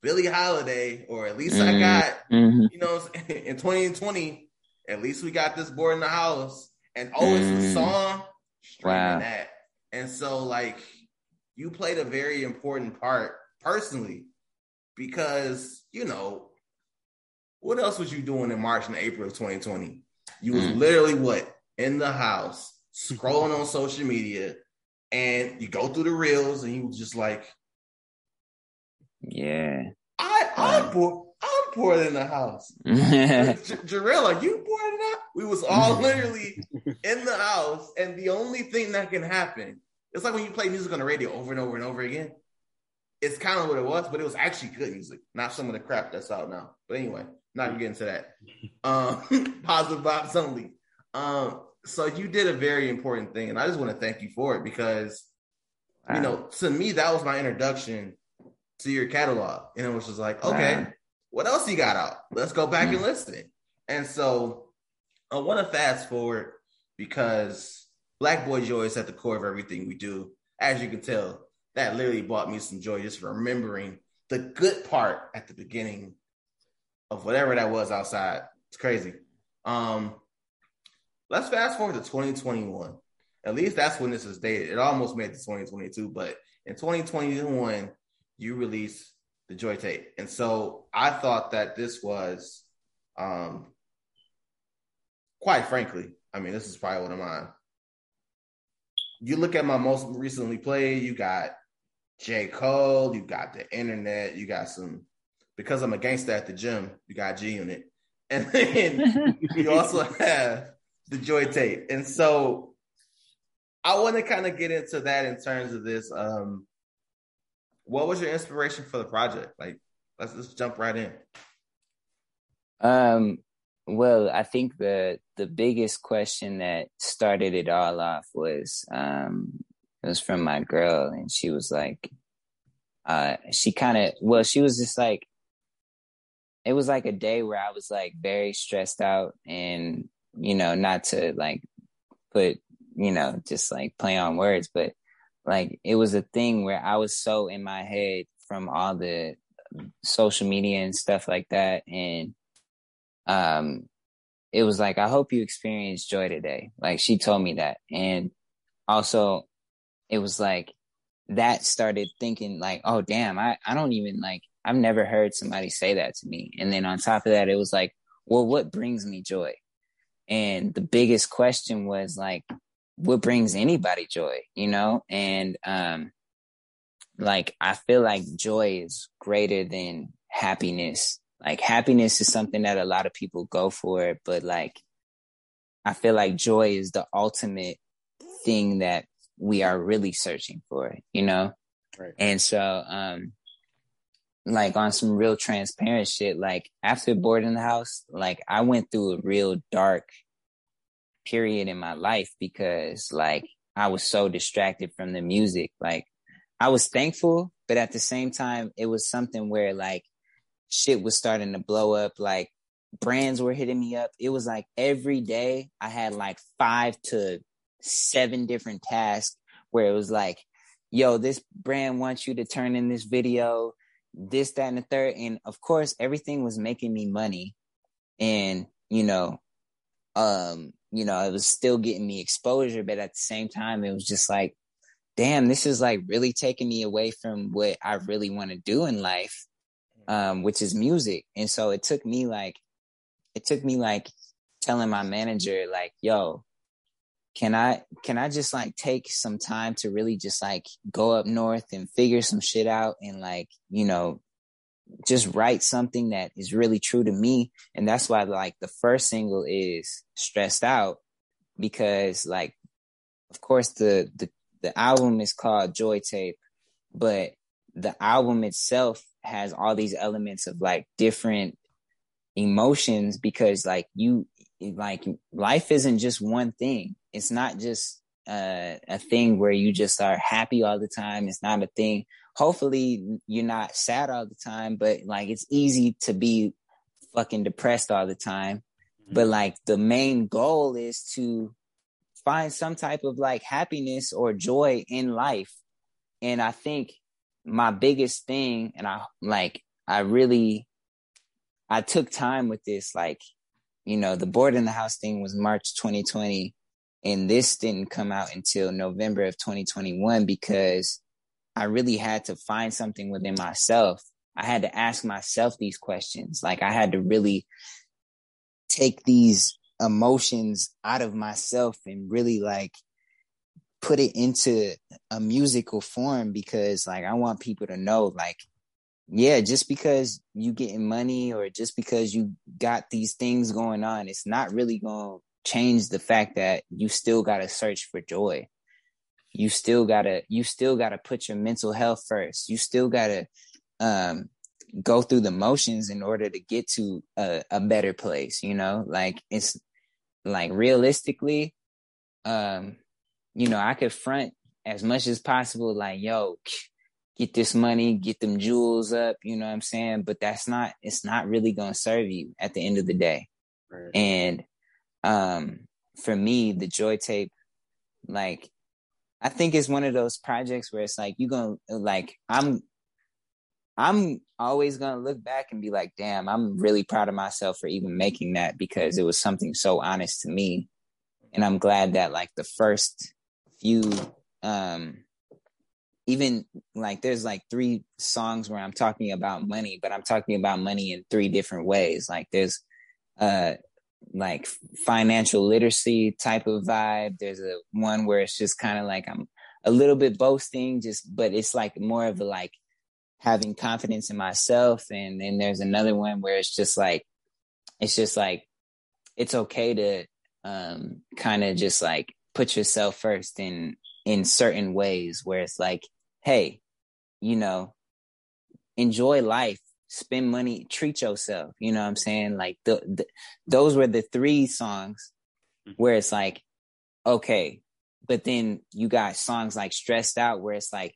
C: Billie Holiday, or at least I
B: Mhm.
C: got,
B: hmm
C: you know, <laughs> in 2020, at least we got this bored in the house, and oh, it's a song
B: Wow.
C: that, and so like you played a very important part personally because you know what else was you doing in March and April of 2020? You was
B: Mm.
C: literally what in the house scrolling on social media, and you go through the reels, and you was just like,
B: Yeah.
C: I I'm bored. I'm poor in the house. <laughs> Jarrell, are you bored enough? We was all literally <laughs> in the house, and the only thing that can happen, it's like when you play music on the radio over and over and over again. It's kind of what it was, but it was actually good music, not some of the crap that's out now. But anyway, not even getting to that. Um, <laughs> positive vibes only. Um, so you did a very important thing, and I just want to thank you for it because you know, to me, that was my introduction to your catalog. And it was just like, okay,
B: Wow.
C: what else you got out? Let's go back and
B: Mm.
C: listen. And so I want to fast forward because Black Boy Joy is at the core of everything we do. As you can tell, that literally brought me some joy just remembering the good part at the beginning of whatever that was outside. It's crazy. Um, let's fast forward to 2021. At least that's when this is dated. It almost made it to 2022, but in 2021, you released the Joy Tape. And so I thought that this was um quite frankly, I mean, this is probably one of mine. You look at my most recently played, you got J. Cole, you got the internet, you got some because I'm a gangster at the gym, you got G Unit. <laughs> And then <laughs> you also have the Joy Tape. And so I want to kind of get into that in terms of this. Um, what was your inspiration for the project? Like, let's just jump right in.
B: Um, well, I think the the biggest question that started it all off was um it was from my girl and she was like uh she kind of well she was just like it was like a day where I was like very stressed out and you know not to like put you know just like play on words but like it was a thing where I was so in my head from all the social media and stuff like that and um it was like, I hope you experience joy today. Like she told me that. And also it was like that started thinking like, oh damn, I, I don't even like I've never heard somebody say that to me. And then on top of that, it was like, well, what brings me joy? And the biggest question was like, what brings anybody joy, you know? And um like I feel like joy is greater than happiness like happiness is something that a lot of people go for, but like I feel like joy is the ultimate thing that we are really searching for, you know? Right. And so um like on some real transparent shit, like after bored in the house, like I went through a real dark period in my life because like I was so distracted from the music. Like I was thankful, but at the same time, it was something where like shit was starting to blow up. Like brands were hitting me up. It was like every day I had like five to seven different tasks where it was like, yo, this brand wants you to turn in this video, this, that, and the third. And of course, everything was making me money. And, you know, um, you know, it was still getting me exposure, but at the same time, it was just like, damn, this is like really taking me away from what I really want to do in life um, which is music. And so it took me like, it took me like telling my manager, like, yo, can I, can I just like take some time to really just like go up north and figure some shit out and like, you know, just write something that is really true to me. And that's why like the first single is stressed out because like, of course the, the, the album is called Joy Tape, but the album itself has all these elements of like different emotions because like you like life isn't just one thing it's not just uh, a thing where you just are happy all the time it's not a thing hopefully you're not sad all the time but like it's easy to be fucking depressed all the time mm-hmm. but like the main goal is to find some type of like happiness or joy in life and i think my biggest thing, and I like, I really, I took time with this. Like, you know, the bored in the house thing was March 2020, and this didn't come out until November of 2021 because I really had to find something within myself. I had to ask myself these questions. Like, I had to really take these emotions out of myself and really like put it into a musical form because like I want people to know like yeah, just because you getting money or just because you got these things going on, it's not really going to change the fact that you still got to search for joy. You still got to you still got to put your mental health first. You still got to um go through the motions in order to get to a, a better place, you know? Like it's like realistically um you know, I could front as much as possible, like, yo, <sniffs> get this money, get them jewels up, you know what I'm saying? But that's not, it's not really going to serve you at the end of the day.
D: Right.
B: And um for me, the joy tape, like I think it's one of those projects where it's like you're gonna like I'm I'm always gonna look back and be like, damn, I'm really proud of myself for even making that because it was something so honest to me. And I'm glad that like the first few um even like there's like three songs where I'm talking about money, but I'm talking about money in three different ways. Like there's uh like financial literacy type of vibe. There's a one where it's just kind of like I'm a little bit boasting, just but it's like more of a like having confidence in myself. And then there's another one where it's just like it's just like it's okay to um kind of just like put yourself first in in certain ways where it's like, hey, you know, enjoy life spend money, treat yourself. You know what I'm saying? Like the, the those were the three songs where it's like, okay, but then you got songs like Stressed Out where it's like,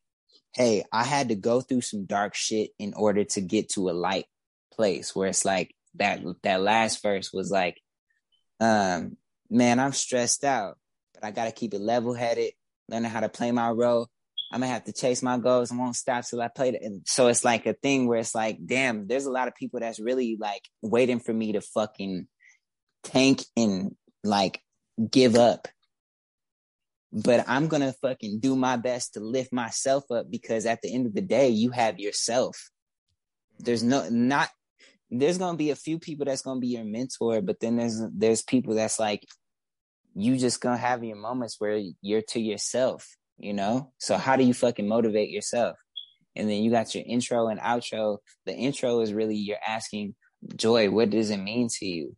B: hey, I had to go through some dark shit in order to get to a light place where it's like that that last verse was like, um, man, I'm stressed out, but I gotta keep it level headed, learning how to play my role. I'm gonna have to chase my goals. I won't stop till I play it. And so it's like a thing where it's like, damn, there's a lot of people that's really like waiting for me to fucking tank and like give up. But I'm gonna fucking do my best to lift myself up because at the end of the day, you have yourself. There's no not there's gonna be a few people that's gonna be your mentor, but then there's there's people that's like you just gonna have your moments where you're to yourself you know? So how do you fucking motivate yourself? And then you got your intro and outro. The intro is really you're asking, Joy, what does it mean to you?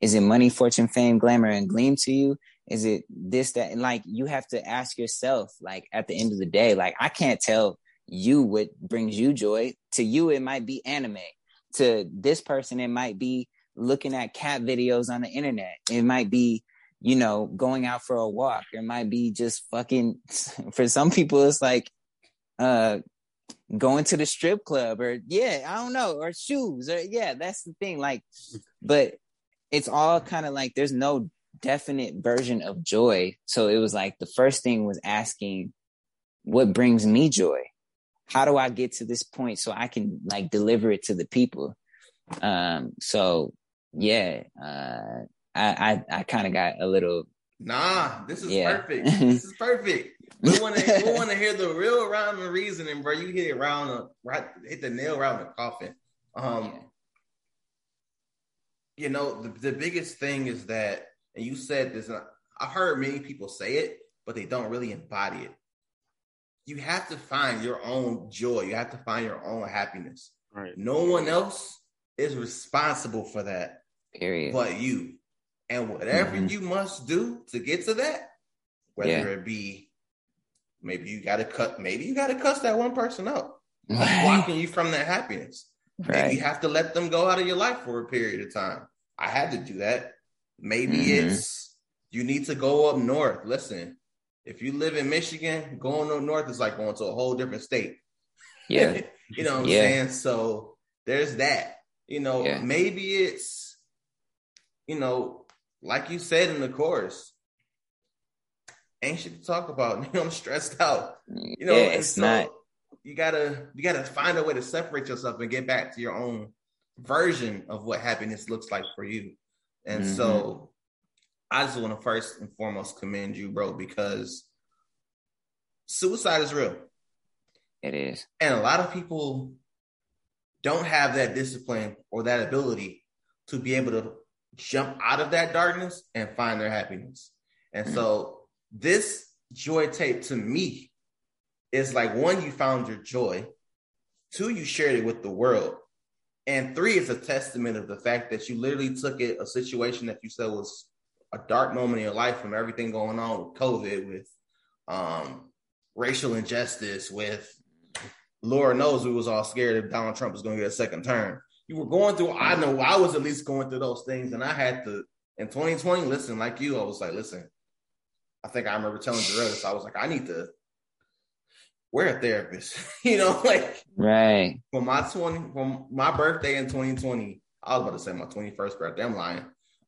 B: Is it money, fortune, fame, glamour, and gleam to you? Is it this, that? And like you have to ask yourself, like at the end of the day, like I can't tell you what brings you joy. To you, it might be anime. To this person, it might be looking at cat videos on the internet. It might be you know, going out for a walk. It might be just fucking <laughs> for some people it's like uh going to the strip club or yeah, I don't know, or shoes or yeah, that's the thing. Like, but it's all kind of like there's no definite version of joy. So it was like the first thing was asking what brings me joy? How do I get to this point so I can like deliver it to the people? Um so yeah, uh I I, I kind of got a little.
C: Nah, this is yeah. perfect. <laughs> this is perfect. We want to we want to hear the real rhyme and reasoning, bro. You hit it round the right, hit the nail around the coffin. Um, you know, the, the biggest thing is that, and you said this. I've heard many people say it, but they don't really embody it. You have to find your own joy. You have to find your own happiness.
D: Right.
C: No one else is responsible for that.
B: Period.
C: But you. And whatever mm-hmm. you must do to get to that, whether yeah. it be maybe you gotta cut, maybe you gotta cuss that one person out, <laughs> blocking you from that happiness. Right. Maybe you have to let them go out of your life for a period of time. I had to do that. Maybe mm-hmm. it's you need to go up north. Listen, if you live in Michigan, going up north is like going to a whole different state.
B: Yeah. <laughs>
C: you know what I'm yeah. saying? So there's that. You know, yeah. maybe it's, you know, like you said in the chorus, anxious to talk about. <laughs> You know, I'm stressed out. You know,
B: yeah, it's so not.
C: You gotta you gotta find a way to separate yourself and get back to your own version of what happiness looks like for you. And mm-hmm. so I just want to first and foremost commend you, bro, because suicide is real.
B: It is.
C: And a lot of people don't have that discipline or that ability to be able to jump out of that darkness and find their happiness. And so this joy tape to me is like one, you found your joy, two, you shared it with the world, and three is a testament of the fact that you literally took it a situation that you said was a dark moment in your life from everything going on with COVID, with um, racial injustice, with Lord knows we was all scared if Donald Trump was going to get a second term you were going through. I know I was at least going through those things, and I had to in 2020. Listen, like you, I was like, listen. I think I remember telling Jarrell this. I was like, I need to we're a therapist. <laughs> you know, like
B: right
C: for my 20 from my birthday in 2020, I was about to say my 21st birthday. I'm lying.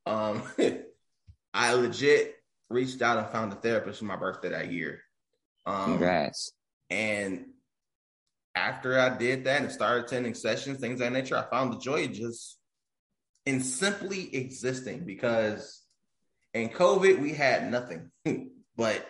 C: Um, <laughs> I legit reached out and found a therapist for my birthday that year. Um,
B: Congrats.
C: and after I did that and started attending sessions, things of that nature, I found the joy just in simply existing because in COVID, we had nothing <laughs> but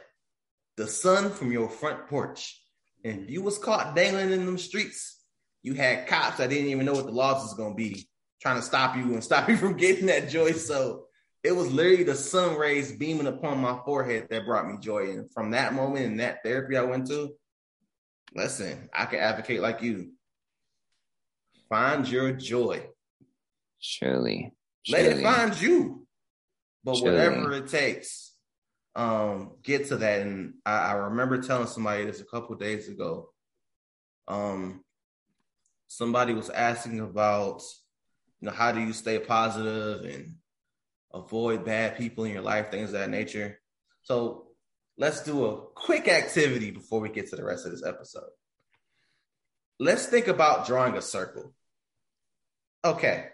C: the sun from your front porch. And if you was caught dangling in them streets, you had cops that didn't even know what the laws was to be trying to stop you and stop <laughs> you from getting that joy. So it was literally the sun rays beaming upon my forehead that brought me joy. And from that moment and that therapy I went to, listen, I can advocate like you. Find your joy.
B: Surely.
C: Let it find you. But
B: Surely.
C: whatever it takes, um, get to that. And I, I remember telling somebody this a couple days ago. Um, somebody was asking about, you know, how do you stay positive and avoid bad people in your life, things of that nature. So let's do a quick activity before we get to the rest of this episode. Let's think about drawing a circle. Okay.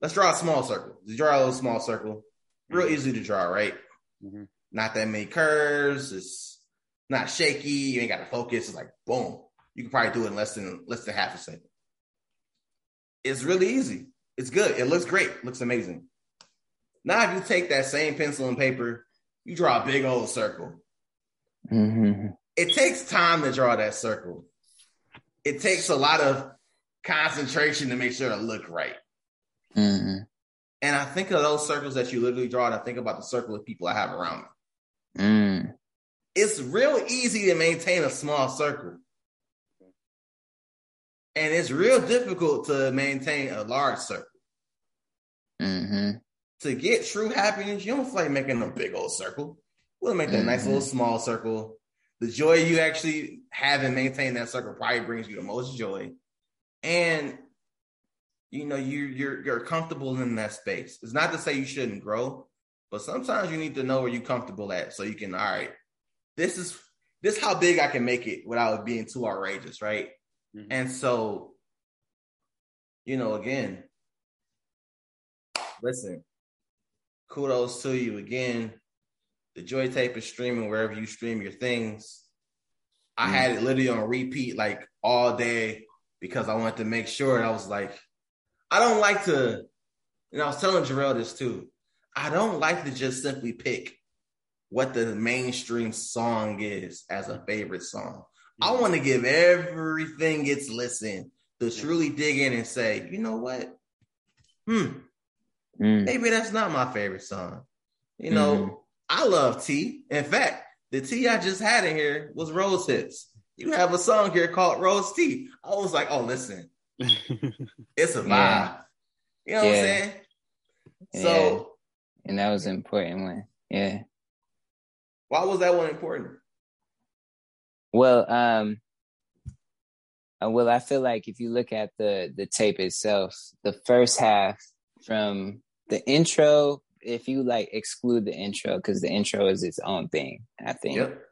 C: Let's draw a small circle. You draw a little small circle. Real easy to draw, right?
D: Mhm.
C: Not that many curves. It's not shaky. You ain't got to focus. It's like boom. You can probably do it in less than less than half a second. It's really easy. It's good. It looks great. looks amazing. Now, if you take that same pencil and paper, you draw a big old circle.
B: Mhm.
C: It takes time to draw that circle. It takes a lot of concentration to make sure it look right.
B: Mhm.
C: And I think of those circles that you literally draw, and I think about the circle of people I have around me.
B: Mm.
C: It's real easy to maintain a small circle. And it's real difficult to maintain a large circle.
B: Mhm.
C: To get true happiness, you don't feel like making a big old circle. We'll make that nice
B: Mhm.
C: little small circle. The joy you actually have in maintaining that circle probably brings you the most joy. And you know, you you're you're comfortable in that space. It's not to say you shouldn't grow, but sometimes you need to know where you're comfortable at so you can, all right, this is this is how big I can make it without it being too outrageous, right?
D: Mhm.
C: And so, you know, again, listen, kudos to you again. The Joy Tape is streaming wherever you stream your things. I
B: Mm.
C: had it literally on repeat like all day because I wanted to make sure. I was like, I don't like to, and I was telling Jarrell this too. I don't like to just simply pick what the mainstream song is as a favorite song. I want to give everything its listen to truly dig in and say, you know what? Hmm,
B: Mm.
C: maybe that's not my favorite song. You know, I love tea. In fact, the tea I just had in here was Rose Hips. You have a song here called Rose Tea. I was like, oh, listen, <laughs> it's a vibe.
B: Yeah.
C: You know what I'm
B: Yeah.
C: saying?
B: Yeah.
C: So,
B: And that was an important one. Yeah.
C: why was that one important?
B: Well, um, uh, well, I feel like if you look at the the tape itself, the first half from the intro, if you like exclude the intro, because the intro is its own thing, I think.
C: Yep.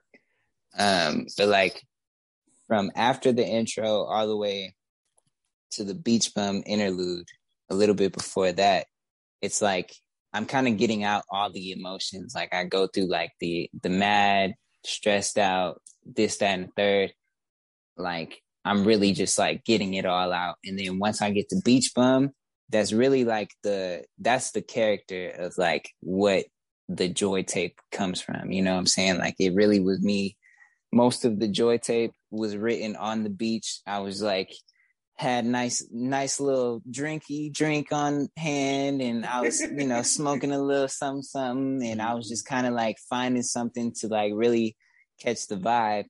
B: Um, but like from after the intro all the way to the beach bum interlude, a little bit before that, it's like I'm kind of getting out all the emotions. Like I go through like the the mad, stressed out, this, that, and the third. Like I'm really just like getting it all out. And then once I get to beach bum, that's really like the that's the character of like what the joy tape comes from. You know what I'm saying? Like it really was me. Most of the joy tape was written on the beach. I was like had nice nice little drinky drink on hand and I was, you know, <laughs> smoking a little something something and I was just kind of like finding something to like really catch the vibe.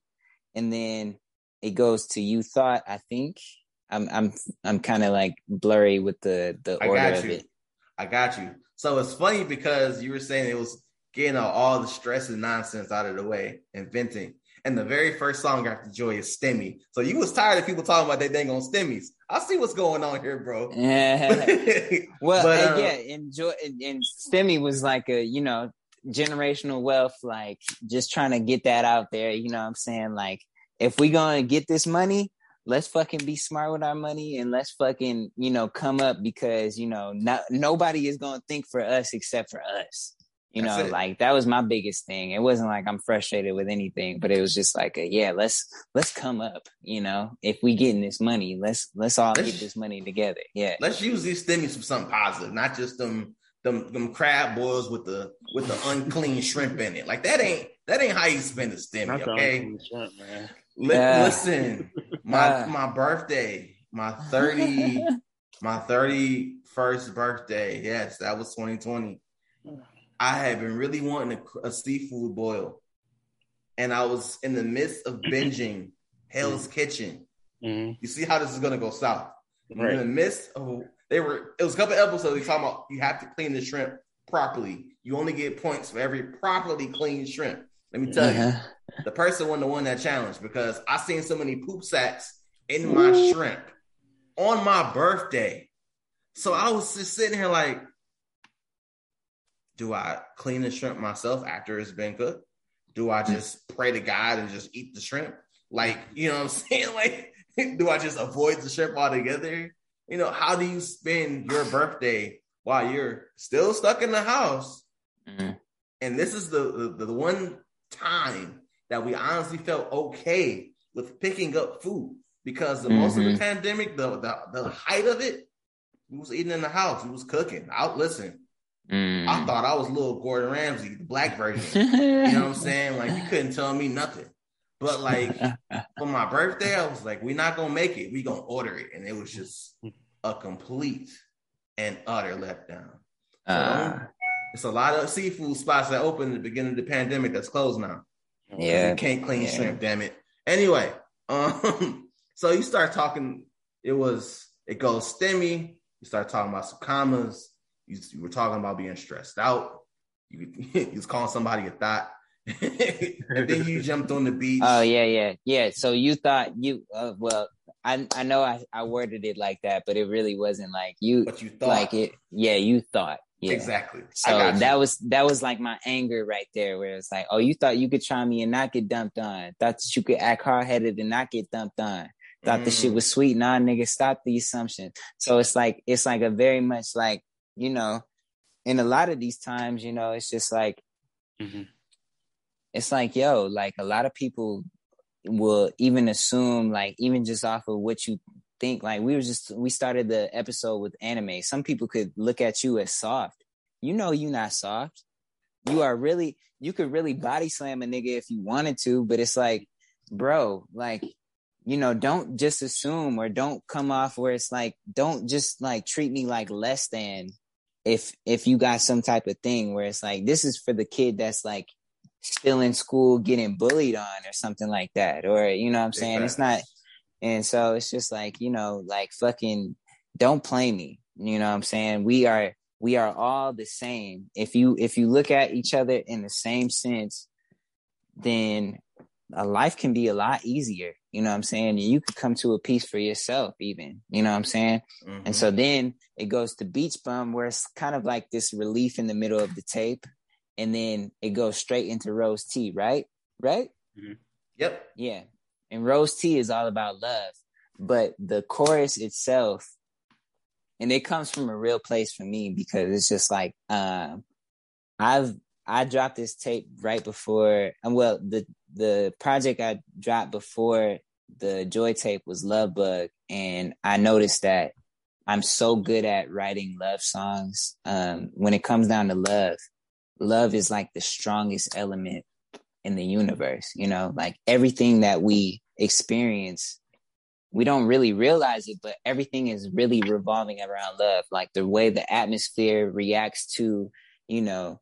B: And then it goes to you thought, I think. I'm I'm I'm kind of like blurry with the the
C: I
B: order
C: got
B: of it.
C: I got you. So it's funny because you were saying it was getting all, the stress and nonsense out of the way and venting. And the very first song after Joy is Stimmy. So you was tired of people talking about they dang on Stimmies. I see what's going on here, bro. <laughs> <laughs>
B: well,
C: But,
B: uh, yeah, enjoy and, and Stimmy was like a you know generational wealth, like just trying to get that out there. You know what I'm saying? Like if we gonna get this money, let's fucking be smart with our money and let's fucking you know come up because you know not nobody is gonna think for us except for us. You
C: That's
B: know,
C: it.
B: like that was my biggest thing. It wasn't like I'm frustrated with anything, but it was just like, a, yeah, let's let's come up. You know, if we getting this money, let's let's all
C: Let's-
B: get this money together. Yeah,
C: Let's use these stimmies for something positive, not just them them them crab boils with the with the unclean shrimp in it. Like that ain't that ain't how you spend a stimmy,
D: the
C: okay?
D: shrimp, man.
B: Yeah.
C: Listen, my my birthday, my 30 <laughs> my 31st birthday. Yes, that was 2020. I had been really wanting a, a seafood boil. And I was in the midst of binging Hell's Kitchen.
D: hmm
C: You see how this is gonna go south. In the midst of they were it was a couple episodes they talking about you have to clean the shrimp properly. You only get points for every properly cleaned shrimp. Let me tell you
B: Uh-huh.
C: the person won the won that challenge because I seen so many poop sacks in my
B: Ooh.
C: shrimp on my birthday. So I was just sitting here like, do I clean the shrimp myself after it's been cooked? Do I just pray to God and just eat the shrimp? Like, you know what I'm <laughs> saying? Like, do I just avoid the shrimp altogether? You know, how do you spend your birthday while you're still stuck in the house
B: Mhm.
C: and this is the, the the one time that we honestly felt okay with picking up food because the most of the
B: Mhm.
C: pandemic, the, the the height of it, we was eating in the house, we was cooking. Out listen,
B: Mm.
C: I thought I was little Gordon Ramsay, the black version. <laughs> you know what I'm saying? Like you couldn't tell me nothing. But like <laughs> for my birthday, I was like, we're not gonna make it. We gonna order it, and it was just a complete and utter letdown.
B: Uh,
C: It's a lot of seafood spots that opened at the beginning of the pandemic that's closed now.
B: yeah,
C: You can't clean
B: Yeah.
C: shrimp, damn it. Anyway, um, <laughs> so you start talking, it was it goes stimmy, you start talking about some commas, you, you were talking about being stressed out, you, <laughs> you was calling somebody a thought, <laughs> and then you jumped on the beach.
B: Oh yeah, yeah, yeah. So you thought you uh, well, I I know I, I worded it like that, but it really wasn't like you
C: What you thought.
B: like it. Yeah, you thought. Yeah.
C: Exactly.
B: So that was that was like my anger right there, where it's like, oh, you thought you could try me and not get dumped on. Thought that you could act hard headed and not get dumped on. Thought the shit
C: Mm.
B: was sweet. Nah, nigga, stop the assumption. So it's like it's like a very much like you know, in a lot of these times, you know, it's just like
D: hmm
B: it's like yo like a lot of people will even assume like even just off of what you think like we were just we started the episode with anime. Some people could look at you as soft. You know you not soft. You are really you could really body slam a nigga if you wanted to but it's like bro like you know don't just assume or don't come off where it's like don't just like treat me like less than if if you got some type of thing where it's like this is for the kid that's like still in school getting bullied on or something like that or you know what i'm saying? It's not and so it's just like you know like fucking don't play me you know what i'm saying we are we are all the same if you if you look at each other in the same sense then a life can be a lot easier you know what i'm saying you could come to a peace for yourself even you know what i'm saying
C: Mhm.
B: and so then it goes to Beach Bum, where it's kind of like this relief in the middle of the tape. And then it goes straight into Rose Tea, right? Right?
C: yep.
B: Yeah. And Rose Tea is all about love. But the chorus itself, and it comes from a real place for me because it's just like um I've I dropped this tape right before and well the the project I dropped before the Joy tape was Love Bug and I noticed that I'm so good at writing love songs. Um when it comes down to love, love is like the strongest element in the universe, you know, like everything that we experience we don't really realize it, but everything is really revolving around love. Like the way the atmosphere reacts to, you know,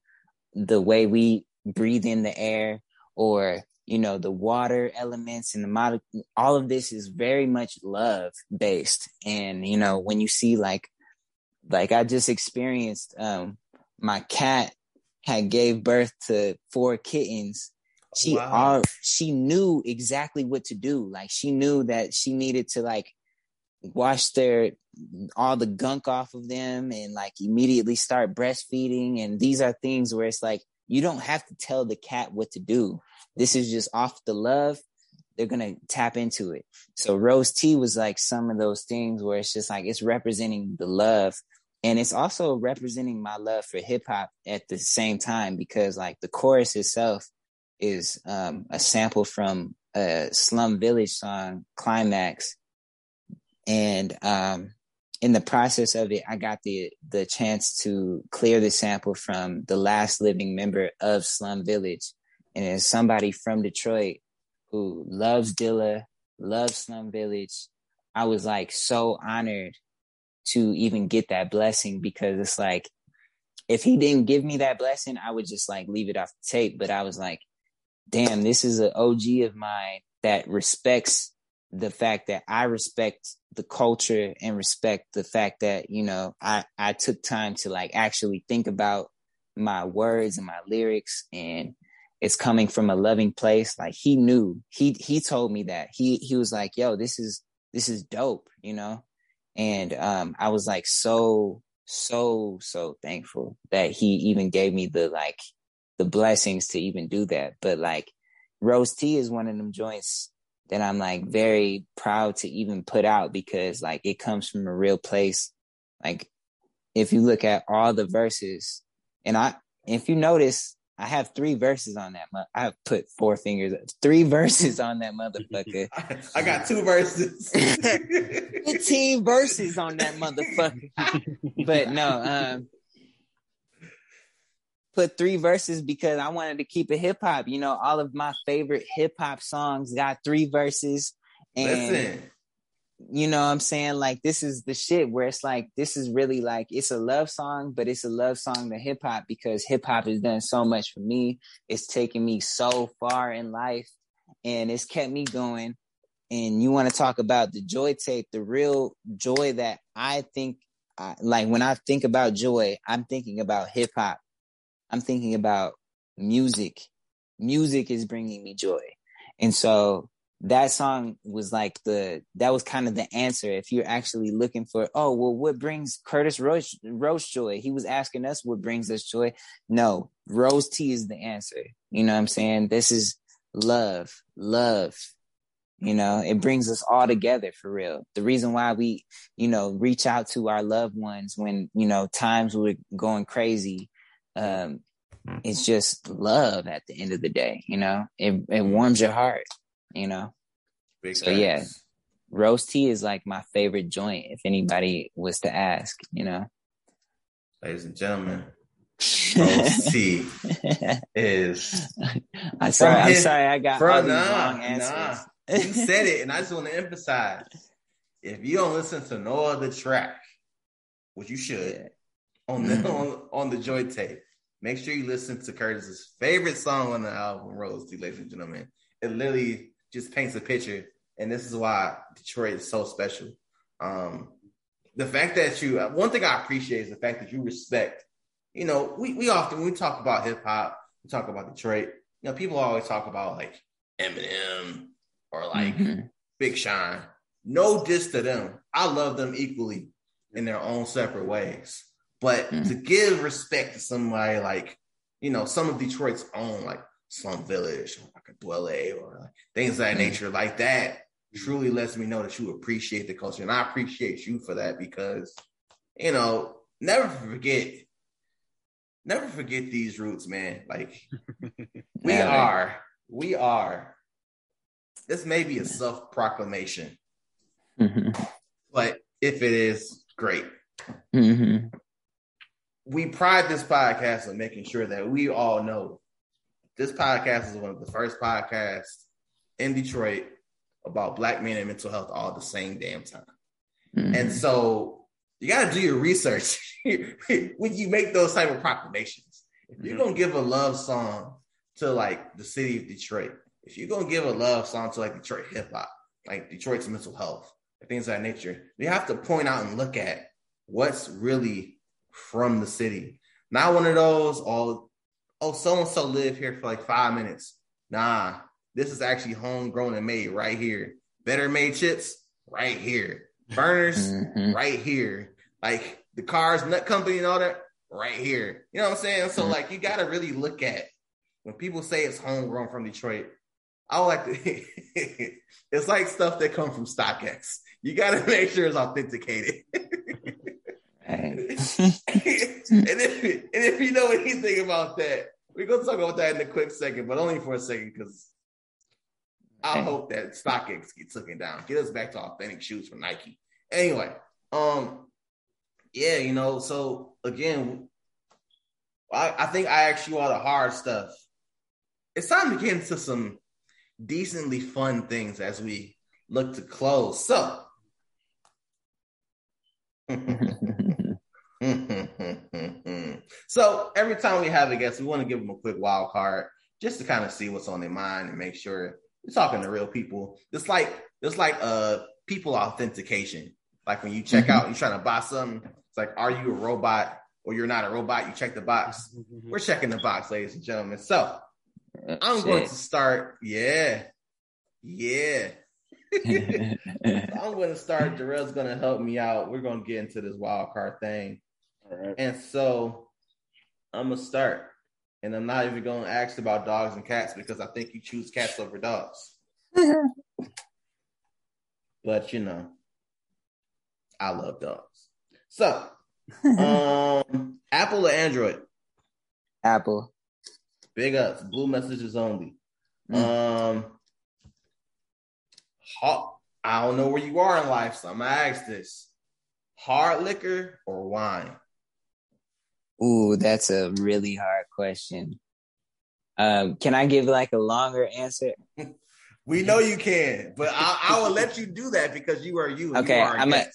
B: the way we breathe in the air or, you know, the water elements and the mod, all of this is very much love based. And, you know, when you see like, like I just experienced, um, my cat had gave birth to four kittens she
C: Wow.
B: all she knew exactly what to do. Like she knew that she needed to like wash their all the gunk off of them and like immediately start breastfeeding. And these are things where it's like you don't have to tell the cat what to do. This is just off the love. They're gonna tap into it. So Rose Tea was like some of those things where it's just like it's representing the love. And it's also representing my love for hip hop at the same time because like the chorus itself is um, a sample from a Slum Village song, Climax, and um, in the process of it, I got the the chance to clear the sample from the last living member of Slum Village, and it's somebody from Detroit who loves Dilla, loves Slum Village. I was like so honored to even get that blessing because it's like if he didn't give me that blessing, I would just like leave it off the tape. But I was like, damn, this is an OG of mine that respects the fact that I respect the culture and respect the fact that, you know, I, I took time to like actually think about my words and my lyrics and it's coming from a loving place. Like he knew, he, he told me that he, he was like, yo, this is, this is dope, you know? And, um, I was like, so, so, so thankful that he even gave me the, like, the blessings to even do that. But like Rose Tea is one of them joints that I'm like very proud to even put out because like it comes from a real place. Like if you look at all the verses and I, if you notice, I have three verses on that. I have put four fingers, three <laughs> verses on that motherfucker. <laughs>
C: I got two verses. <laughs>
B: 15 verses on that motherfucker. but no, um, put three verses because I wanted to keep it hip hop. You know, all of my favorite hip hop songs got three verses. And
C: Listen.
B: you know what I'm saying? Like this is the shit where it's like this is really like it's a love song, but it's a love song to hip hop because hip hop has done so much for me. It's taken me so far in life and it's kept me going. And you want to talk about the joy tape, the real joy that I think I, like when I think about joy, I'm thinking about hip hop I'm thinking about music. Music is bringing me joy. And so that song was like the, that was kind of the answer. If you're actually looking for, oh, well, what brings Curtis Roach, Roach joy? He was asking us what brings us joy. No, Rose Tea is the answer. You know what I'm saying? This is love, love. You know, it brings us all together for real. The reason why we, you know, reach out to our loved ones when, you know, times were going crazy um, it's just love at the end of the day, you know. It it warms your heart, you know.
C: Big
B: So
C: facts.
B: yeah, Rose Tea is like my favorite joint. If anybody was to ask, you know.
C: Ladies and gentlemen, <laughs> Rose Tea is <laughs>
B: I'm sorry. I'm
C: his-
B: sorry. I got all
C: from
B: these
C: nah,
B: wrong
C: nah.
B: answers.
C: You said <laughs> it, and I just want to emphasize: if you don't listen to no other track, which you should, on the
B: Mhm.
C: on, on the Joy tape, make sure you listen to Curtis's favorite song on the album, Rose ladies and gentlemen. It literally just paints a picture, and this is why Detroit is so special. Um, the fact that you, one thing I appreciate is the fact that you respect. You know, we we often when we talk about hip hop, we talk about Detroit. You know, people always talk about like Eminem or like
B: Mhm.
C: Big Sean. No diss to them. I love them equally in their own separate ways. But
B: Mm.
C: to give respect to somebody like, you know, some of Detroit's own, like Slum Village or like a Dilla or like things of that
B: Mm.
C: nature, like that truly lets me know that you appreciate the culture. And I appreciate you for that because, you know, never forget, never forget these roots, man. Like <laughs> we
B: Never.
C: are, we are. This may be a self proclamation,
B: Mhm.
C: but if it is, great.
B: Mhm.
C: We pride this podcast on making sure that we all know this podcast is one of the first podcasts in Detroit about black men and mental health all the same damn time.
B: Mhm.
C: And so you got to do your research <laughs> when you make those type of proclamations. If you're
D: Mhm.
C: gonna give a love song to like the city of Detroit, if you're gonna give a love song to like Detroit hip hop, like Detroit's mental health, things of that nature, you have to point out and look at what's really from the city. Not one of those, oh, oh, so and so lived here for like five minutes. Nah, this is actually homegrown and made right here. Better made chips right here. Vernors
B: Mhm.
C: right here. Like the Kar's, nut company, and all that right here. You know what I'm saying? So like you got to really look at when people say it's homegrown from Detroit. I like to. <laughs> it's like stuff that come from StockX. You got to <laughs> make sure it's authenticated. <laughs> <laughs> And, if, and if you know anything about that, we're gonna talk about that in a quick second, but only for a second because I hope that StockX gets taken down. Get us back to authentic shoes from Nike. Anyway, um, yeah, you know, so again, I, I think I asked you all the hard stuff. It's time to get into some decently fun things as we look to close. So, <laughs> <laughs> <laughs> so every time we have a guest, we want to give them a quick wild card just to kind of see what's on their mind and make sure we're talking to real people. It's like it's like uh people authentication. Like when you check
B: Mhm.
C: out, you're trying to buy something. It's like, are you a robot or you're not a robot? You check the box. We're checking the box, ladies and gentlemen. So I'm going to start. Yeah, yeah. <laughs> <laughs> I'm going to start. Darrell's going to help me out. We're going to get into this wild card thing.
D: Right.
C: And so I'm gonna start. And I'm not even gonna ask about dogs and cats because I think you choose cats over dogs. <laughs> But you know, I love dogs. So <laughs> um Apple or Android?
B: Apple.
C: Big ups, blue messages only.
B: Mm.
C: Um hot, I don't know where you are in life, so I'm gonna ask this. Hard liquor or wine?
B: Ooh, that's a really hard question. Um, can I give like a longer answer? <laughs>
C: We know you can, but I, I will let you do that because you are you.
B: Okay,
C: you are
B: I'm a-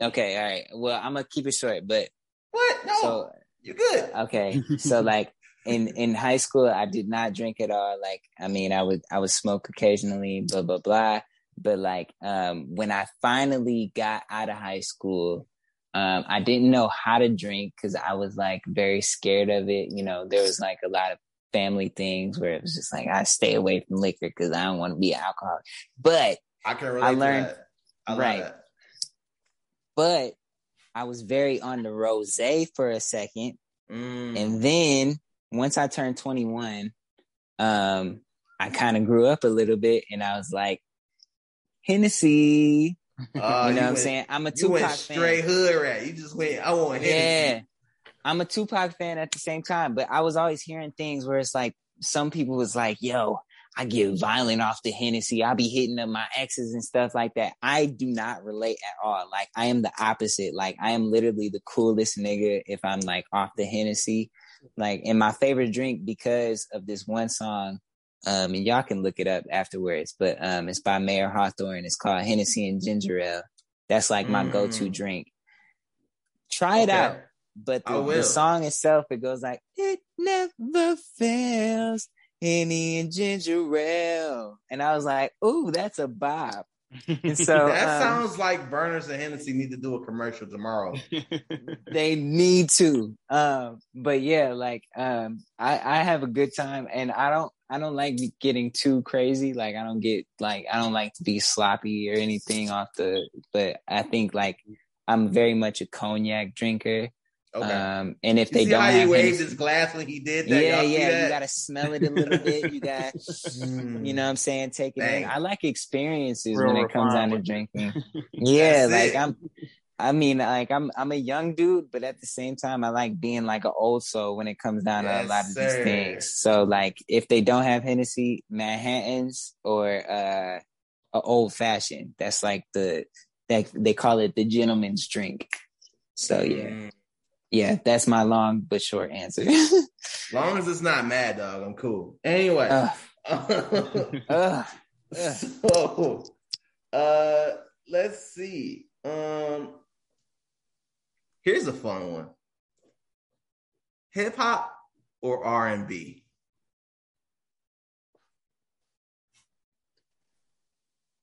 B: Okay, all right. Well, I'm gonna keep it short, but
C: What? No,
B: so
C: you good.
B: okay. <laughs> So like in in high school, I did not drink at all. Like, I mean, I would I would smoke occasionally, blah blah blah. But like, um, when I finally got out of high school, um, I didn't know how to drink because I was like very scared of it. You know, there was like a lot of family things where it was just like I stay away from liquor because I don't want to be an alcoholic. But
C: I can relate
B: I
C: to
B: learned-
C: that. I
B: right.
C: that.
B: but I was very on the rose for a second.
C: Mm.
B: And then once I turned 21, um, I kind of grew up a little bit and I was like, Hennessy.
C: Uh,
B: you know what I'm
C: went-
B: saying? I'm a
C: You
B: Tupac
C: went
B: fan.
C: straight hood rat. You just went. I want
B: Yeah.
C: Hennessy.
B: I'm a Tupac fan at the same time, but I was always hearing things where it's like some people was like, yo, I get violent off the Hennessy. I be hitting up my exes and stuff like that. I do not relate at all. Like I am the opposite. Like I am literally the coolest nigga if I'm like off the Hennessy. Like and my favorite drink because of this one song, um, and y'all can look it up afterwards, but um it's by Mayor Hawthorne. It's called Hennessy and Ginger Ale. That's like my
C: Mm.
B: go-to drink. Try it
C: Okay.
B: out but the, the song itself it goes like it never fails Henny and ginger ale and i was like ooh that's a bop and so <laughs>
C: that
B: um,
C: sounds like Burners and Hennessy need to do a commercial tomorrow. <laughs>
B: they need to um but yeah like um i i have a good time and i don't i don't like getting too crazy like i don't get like i don't like to be sloppy or anything off the but i think like i'm very much a cognac drinker
C: Okay.
B: um and if
C: you
B: they
C: see
B: don't
C: how
B: have
C: he waved his glass when he did that?
B: yeah,
C: Y'all
B: yeah.
C: that?
B: You gotta smell it a little bit. You got, <laughs> you know, what I'm saying, take it in. I like experiences
D: Real
B: when it comes down to drinking. <laughs> Yeah,
C: That's
B: like
C: it.
B: I'm. I mean, like I'm. I'm a young dude, but at the same time, I like being like an old soul when it comes down to a lot of
C: sir.
B: these things. So, like, if they don't have Hennessy, Manhattan's or uh, a old fashioned, that's like the that they call it the gentleman's drink. So yeah,
C: Mm.
B: yeah, that's my long but short answer. <laughs>
C: long as it's not mad dog, I'm cool. Anyway.
B: Ugh, <laughs> ugh.
C: so uh let's see. Um here's a fun one. Hip hop or R and B?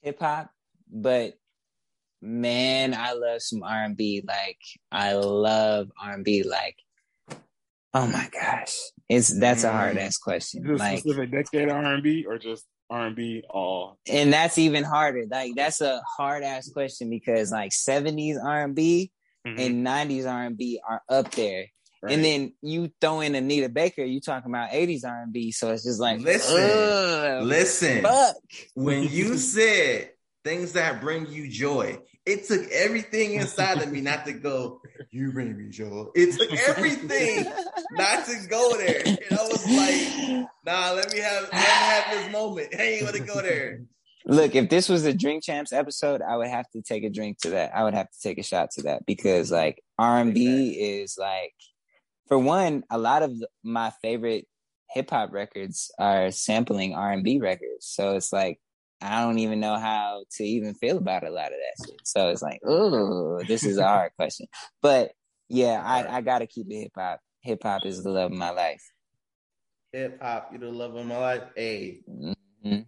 B: hip hop, but man, I love some R and B. Like I love R and B. Like, oh my gosh, it's that's a hard mm. ass question.
D: Is it a
B: Like,
D: specific decade R and B or just R and B all?
B: and that's even harder. Like that's a hard ass question because like seventies R and B
D: Mhm.
B: and nineties R and B are up there,
D: Right.
B: And then you throw in Anita Baker, you talking about 80s R&B. So it's just like,
C: Listen, Listen,
B: fuck.
C: when you <laughs> said things that bring you joy, it took everything inside of me not to go, you bring me joy. It took everything not to go there. And I was like, nah, let me have let me have this moment. I ain't gonna go there.
B: Look, if this was a Drink Champs episode, I would have to take a drink to that. I would have to take a shot to that because like R&B is like for one, a lot of my favorite hip hop records are sampling R&B records. So it's like I don't even know how to even feel about a lot of that shit. So it's like, oh, this is a <laughs> hard question. But yeah, I, I gotta keep it hip hop. Hip hop is the love of my life.
C: Hip hop, you the love of my life. Hey.
B: Mhm.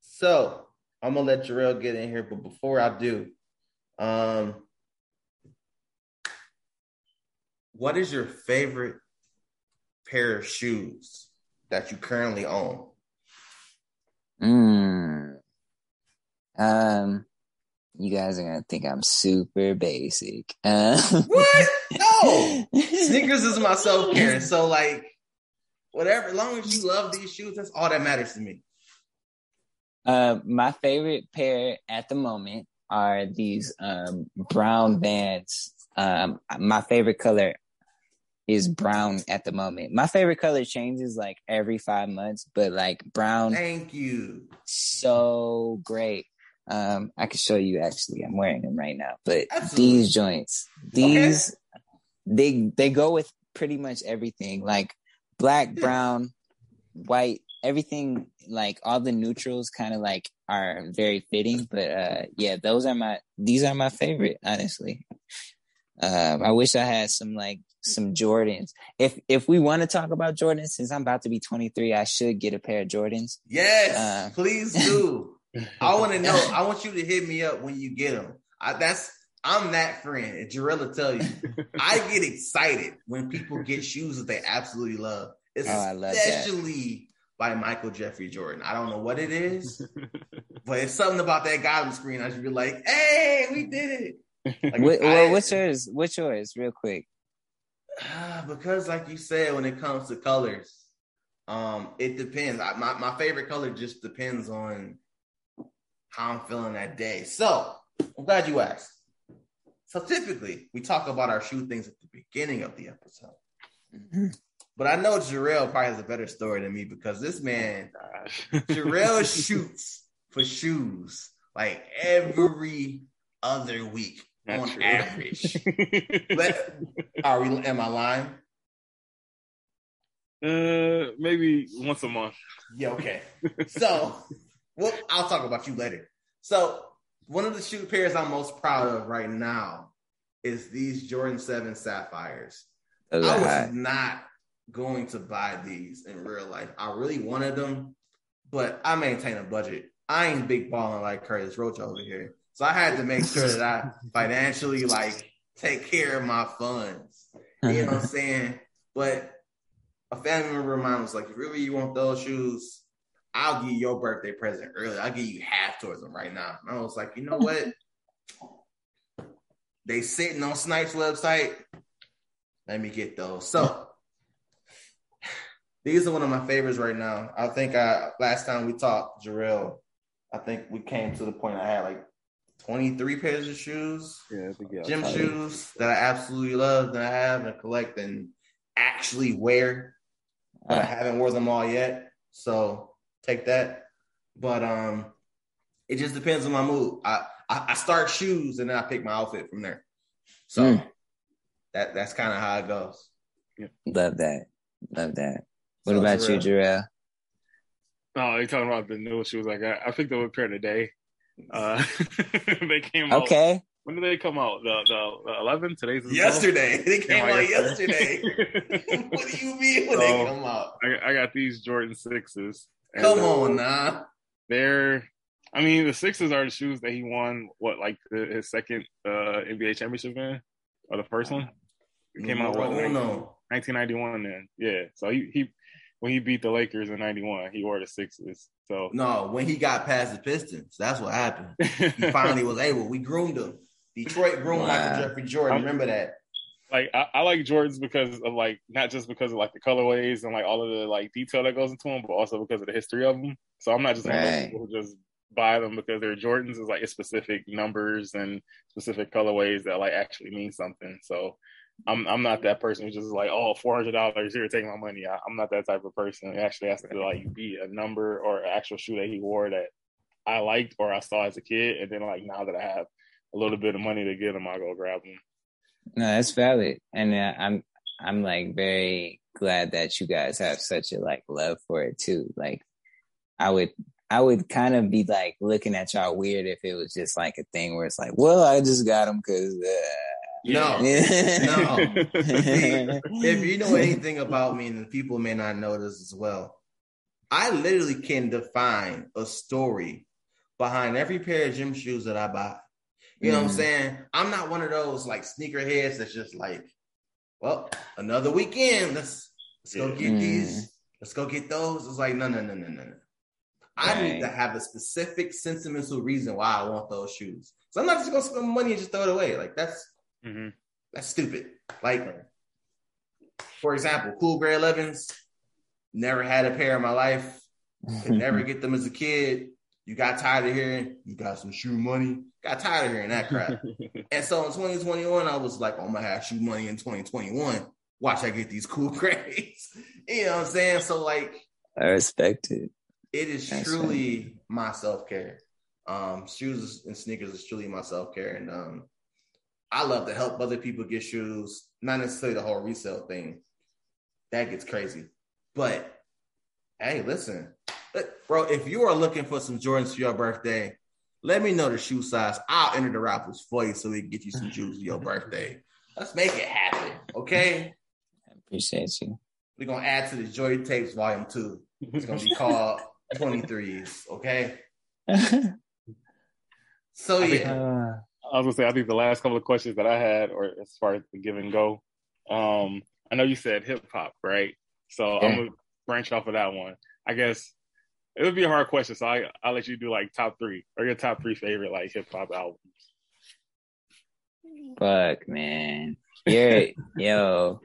C: So I'm gonna let Jarrell get in here, but before I do, um, what is your favorite pair of shoes that you currently own?
B: Mm. Um, you guys are gonna think I'm super basic. Uh,
C: What? <laughs> No. Sneakers is my self care. So like, whatever, as long as you love these shoes, that's all that matters to me.
B: Uh, my favorite pair at the moment are these um, brown Vans. Um, my favorite color is brown at the moment. My favorite color changes like every five months, but like brown,
C: Thank you.
B: so great. Um, I can show you actually. I'm wearing them right now, but
C: Absolutely.
B: these joints, these they they go with pretty much everything, like black, <laughs> brown, white, everything. Like all the neutrals, kind of like are very fitting. But uh, yeah, those are my these are my favorite, honestly. Um, I wish I had some like some Jordans. If if we want to talk about Jordans, since I'm about to be 23, I should get a pair of Jordans.
C: Yes,
B: Uh,
C: please do. <laughs> I want to know. I want you to hit me up when you get them. I, that's I'm that friend. And Jarrell will tell you. <laughs> I get excited when people get shoes that they absolutely love,
B: Oh, I love that.
C: especially by Michael Jeffrey Jordan. I don't know what it is, but it's something about that guy on screen. I should be like, "Hey, we did it!" Like,
B: What, well, what's yours? What's yours? Real quick. <sighs>
C: because, like you said, when it comes to colors, um, it depends. I, my my favorite color just depends on how I'm feeling that day. So I'm glad you asked. So typically, we talk about our shoe things at the beginning of the episode. But I know Jarrell probably has a better story than me because this man, Jarrell <laughs> shoots for shoes like every other week
D: Not
C: on
D: true.
C: average. <laughs> But are we? Am I lying?
D: uh, maybe once a month.
C: Yeah. Okay. So, well, I'll talk about you later. So, one of the shoe pairs I'm most proud of right now is these Jordan Seven Sapphires.
B: Those
C: I was
B: hot.
C: not going to buy these in real life. I really wanted them, but I maintain a budget. I ain't big balling like Curtis Roach over here. So I had to make sure that I <laughs> financially like take care of my funds. You know what I'm <laughs> saying? But a family member of mine was like, if really you want those shoes, I'll give you your birthday present early. I'll give you half towards them right now. And I was like, you know what? <laughs> They sitting on Snipes website. Let me get those. So these are one of my favorites right now. I think I last time we talked, Jarrell, I think we came to the point I had like 23 pairs of shoes,
D: Yeah, I think yeah.
C: gym
B: tight.
C: shoes that I absolutely love that I have and collect and actually wear, but I haven't worn them all yet. So take that. But um it just depends on my mood. I I, I start shoes and then I pick my outfit from there. So
B: Mm.
C: that that's kind of how it goes.
B: Love that. Love that. What
C: So,
B: about you, Jarrell?
D: Oh, you're talking about the new shoes I got? I picked up a pair today. Uh, <laughs> they came out.
B: Okay.
D: When did they come out? The the, the 11? Today's the 12th?
C: Yesterday. They came
D: Came out
C: out yesterday. <laughs> <laughs> what do you mean when they
D: So,
C: come out?
D: I, I got these Jordan sixes. and,
C: Come
D: uh,
C: on now.
D: They're, I mean, the sixes are the shoes that he won. What like the, his second uh, NBA championship in, or the first one? It came out what
C: No, no.
D: 1991. Then yeah. So he he when he beat the Lakers in '91, he wore the sixes. So
C: No, when he got past the Pistons, that's what happened. He <laughs> finally was able. We groomed him. Detroit groomed
B: Wow.
C: Michael Jeffrey Jordan.
D: I'm-
C: Remember that?
D: like I, I, like Jordans because of like not just because of like the colorways and like all of the like detail that goes into them, but also because of the history of them. So I'm not just like right. people who just buy them because they're Jordans. It's like it's specific numbers and specific colorways that like actually mean something. So I'm I'm not that person who's just like, oh, four hundred dollars here, take my money. I, am not that type of person. It actually has to like be a number or an actual shoe that he wore that I liked or I saw as a kid, and then like now that I have a little bit of money to get them, I go grab them.
B: No, that's valid, and uh, I'm I'm like very glad that you guys have such a like love for it too. Like, I would I would kind of be like looking at y'all weird if it was just like a thing where it's like, well, I just got them because. Uh,
C: no, <laughs> no. if you know anything about me, and people may not know this as well, I literally can define a story behind every pair of gym shoes that I buy. You know mm. what I'm mm. saying? I'm not one of those like sneakerheads that's just like, well, another weekend. Let's let's go get mm. these. Let's go get those. It's like, no, no, no, no, no, no. I need to have a specific sentimental reason why I want those shoes. So I'm not just gonna spend money and just throw it away. Like that's mm-hmm. that's stupid. Like, for example, cool gray 11s. Never had a pair in my life. Could never <laughs> get them as a kid. You got tired of hearing you got some shoe money. Got tired of hearing that crap. <laughs> and so in 2021, I was like, oh, I'm gonna have shoe money in 2021. Watch I get these cool <laughs> grades. you know what I'm saying? So like
B: I respect it.
C: It is That's truly funny. my self care. Um, shoes and sneakers is truly my self care, and um, I love to help other people get shoes. Not necessarily the whole resale thing. That gets crazy, but hey, listen, bro. If you are looking for some Jordans for your birthday, let me know the shoe size. I'll enter the raffles for you so we can get you some shoes for your birthday. Let's make it happen, okay?
B: I appreciate you.
C: We're gonna add to the Joy Tapes Volume Two. It's gonna be called <laughs> 23s, okay? <laughs> so yeah.
D: Uh, I was gonna say I think the last couple of questions that I had, or as far as the give and go, um, I know you said hip hop, right? So yeah. I'm gonna branch off of that one. I guess it would be a hard question, so I I'll let you do like top three or your top three favorite like hip hop albums.
B: Fuck man, you're yo,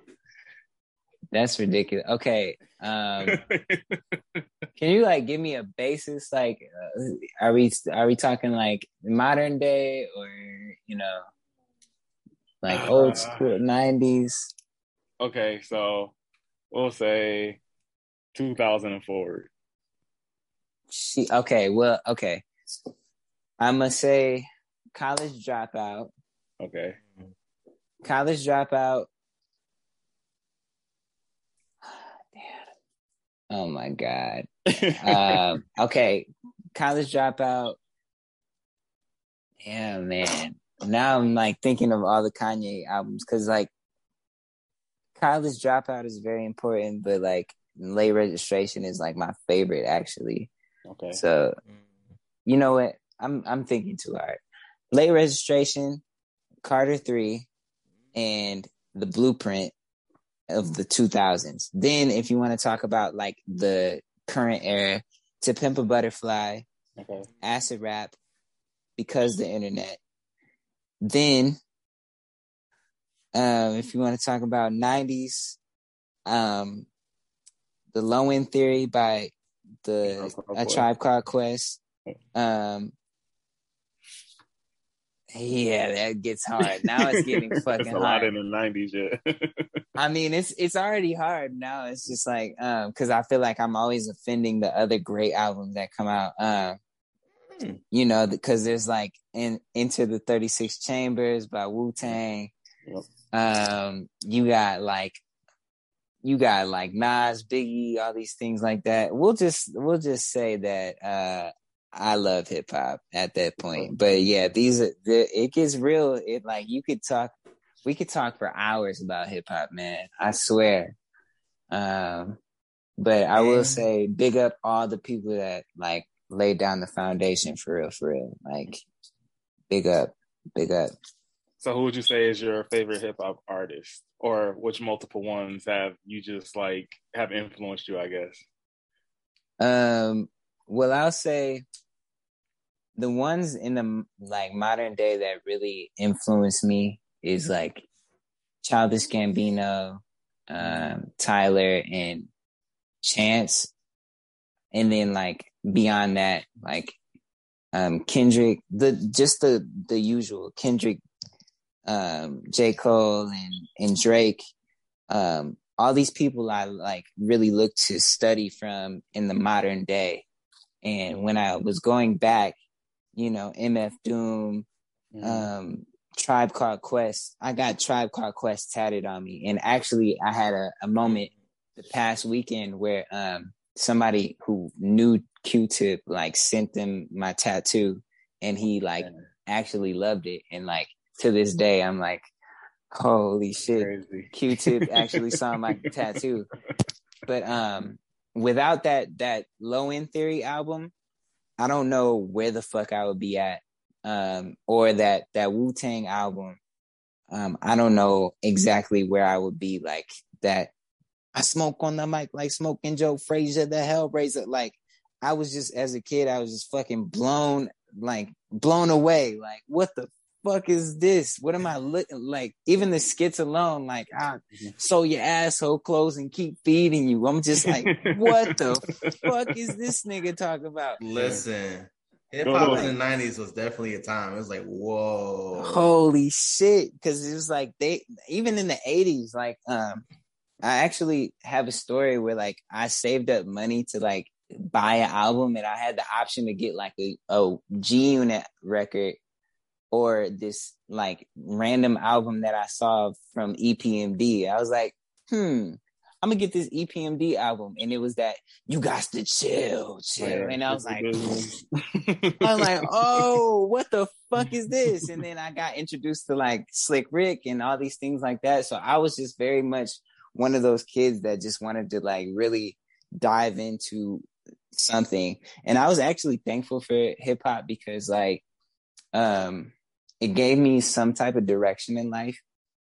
B: that's ridiculous. Okay, um, <laughs> can you like give me a basis? Like, uh, are we are we talking like modern day or you know, like uh, old school nineties?
D: Okay, so we'll say two thousand and forward.
B: She okay. Well, okay. I'm gonna say college dropout.
D: Okay.
B: College dropout Oh my god. <laughs> um, okay, college dropout. Yeah, man. Now I'm like thinking of all the Kanye albums because like college dropout is very important, but like late registration is like my favorite actually. Okay. So you know what? I'm I'm thinking too hard. Late registration, Carter three, and the blueprint of the 2000s. Then, if you want to talk about like the current era, To Pimp a Butterfly, okay. Acid Rap, Because the Internet. Then, um, if you want to talk about 90s, um, The Low End Theory by the A Tribe Called Quest. Um, yeah, that gets hard. <laughs> Now it's getting fucking it's a hard. lot
D: in the nineties, yeah. <laughs>
B: I mean, it's it's already hard now. It's just like um because I feel like I'm always offending the other great albums that come out. Um, mm. you know, because there's like in into the 36 Chambers by Wu Tang. Yep. Um, you got like you got like Nas, Biggie, all these things like that. We'll just we'll just say that uh I love hip hop at that point. But yeah, these are the, it gets real. It like you could talk, we could talk for hours about hip hop, man. I swear. Um, but I will say, big up all the people that like laid down the foundation for real, for real. Like, big up, big up.
D: So, who would you say is your favorite hip hop artist, or which multiple ones have you just like have influenced you? I guess.
B: Um. Well, I'll say the ones in the like modern day that really influence me is like Childish Gambino, um, Tyler, and Chance, and then like beyond that, like um, Kendrick, the just the the usual Kendrick, um, J Cole, and and Drake. Um, all these people I like really look to study from in the modern day. And when I was going back, you know, MF Doom, mm-hmm. um, Tribe Called Quest, I got Tribe Called Quest tatted on me. And actually I had a, a moment the past weekend where um somebody who knew Q-Tip like sent them my tattoo and he like yeah. actually loved it. And like to this day I'm like, holy shit. Q-Tip actually saw my <laughs> tattoo. But um without that that low end theory album, I don't know where the fuck I would be at. Um or that that Wu Tang album. Um, I don't know exactly where I would be like that I smoke on the mic like smoking Joe Frazier, the Hellraiser. Like I was just as a kid, I was just fucking blown, like blown away. Like what the fuck is this? What am I looking like? Even the skits alone, like I mm-hmm. sew your asshole clothes and keep feeding you. I'm just like, what the <laughs> fuck is this nigga talking about?
C: Listen. Hip hop in the nineties was definitely a time. It was like, whoa,
B: holy shit! Because it was like they even in the eighties, like um, I actually have a story where like I saved up money to like buy an album and I had the option to get like a, a G Unit record or this like random album that I saw from EPMD. I was like, hmm, I'm gonna get this EPMD album, and it was that you got to chill, chill, and I was like, I was <laughs> like, <laughs> oh, what the fuck is this? And then I got introduced to like Slick Rick and all these things like that. So I was just very much one of those kids that just wanted to like really dive into something. And I was actually thankful for hip hop because like um it gave me some type of direction in life.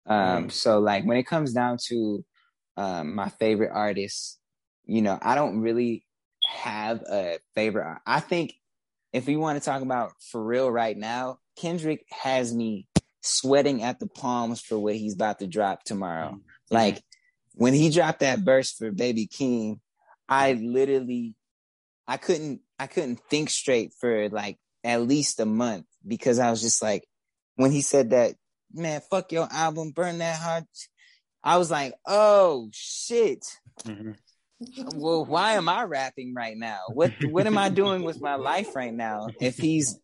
B: Um mm. so like when it comes down to um my favorite artists, you know, I don't really have a favorite. I think if we want to talk about for real right now, Kendrick has me sweating at the palms for what he's about to drop tomorrow. Mm-hmm. Like when he dropped that verse for Baby King, I literally I couldn't I couldn't think straight for like at least a month because I was just like when he said that, man, fuck your album, burn that hard. I was like, oh shit. Mm-hmm. Well, why am I rapping right now? What what am I doing with my life right now? If he's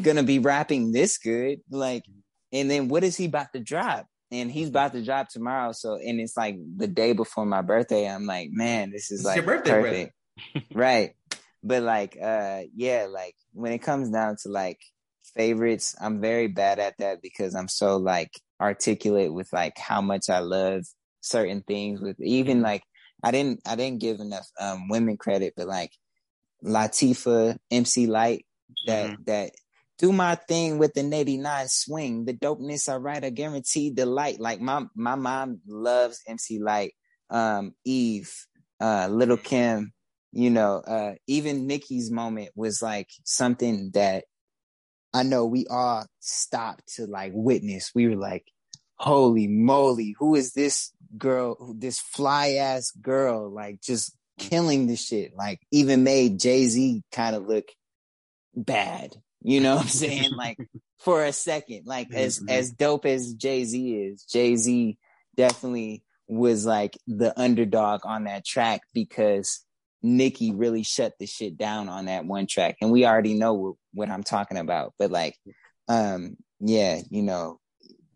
B: gonna be rapping this good, like, and then what is he about to drop? and he's about to drop tomorrow. So, and it's like the day before my birthday. I'm like, man, this is it's like your birthday perfect, right? But like, uh, yeah, like when it comes down to like favorites, I'm very bad at that because I'm so like articulate with like how much I love certain things. With even mm-hmm. like, I didn't, I didn't give enough um women credit, but like Latifah, MC Light, that mm-hmm. that do my thing with the 89 swing. The dopeness I write, I guarantee delight. Like my my mom loves MC Light, um, Eve, uh, Little Kim, you know, uh, even Nicki's moment was like something that I know we all stopped to like witness. We were like, holy moly, who is this girl, this fly ass girl, like just killing the shit, like even made Jay Z kind of look bad you know what I'm saying? like <laughs> for a second, like as mm-hmm. as dope as Jay Z is, Jay Z definitely was like the underdog on that track because Nicki really shut the shit down on that one track, and we already know what, what I'm talking about. But like, um, yeah, you know,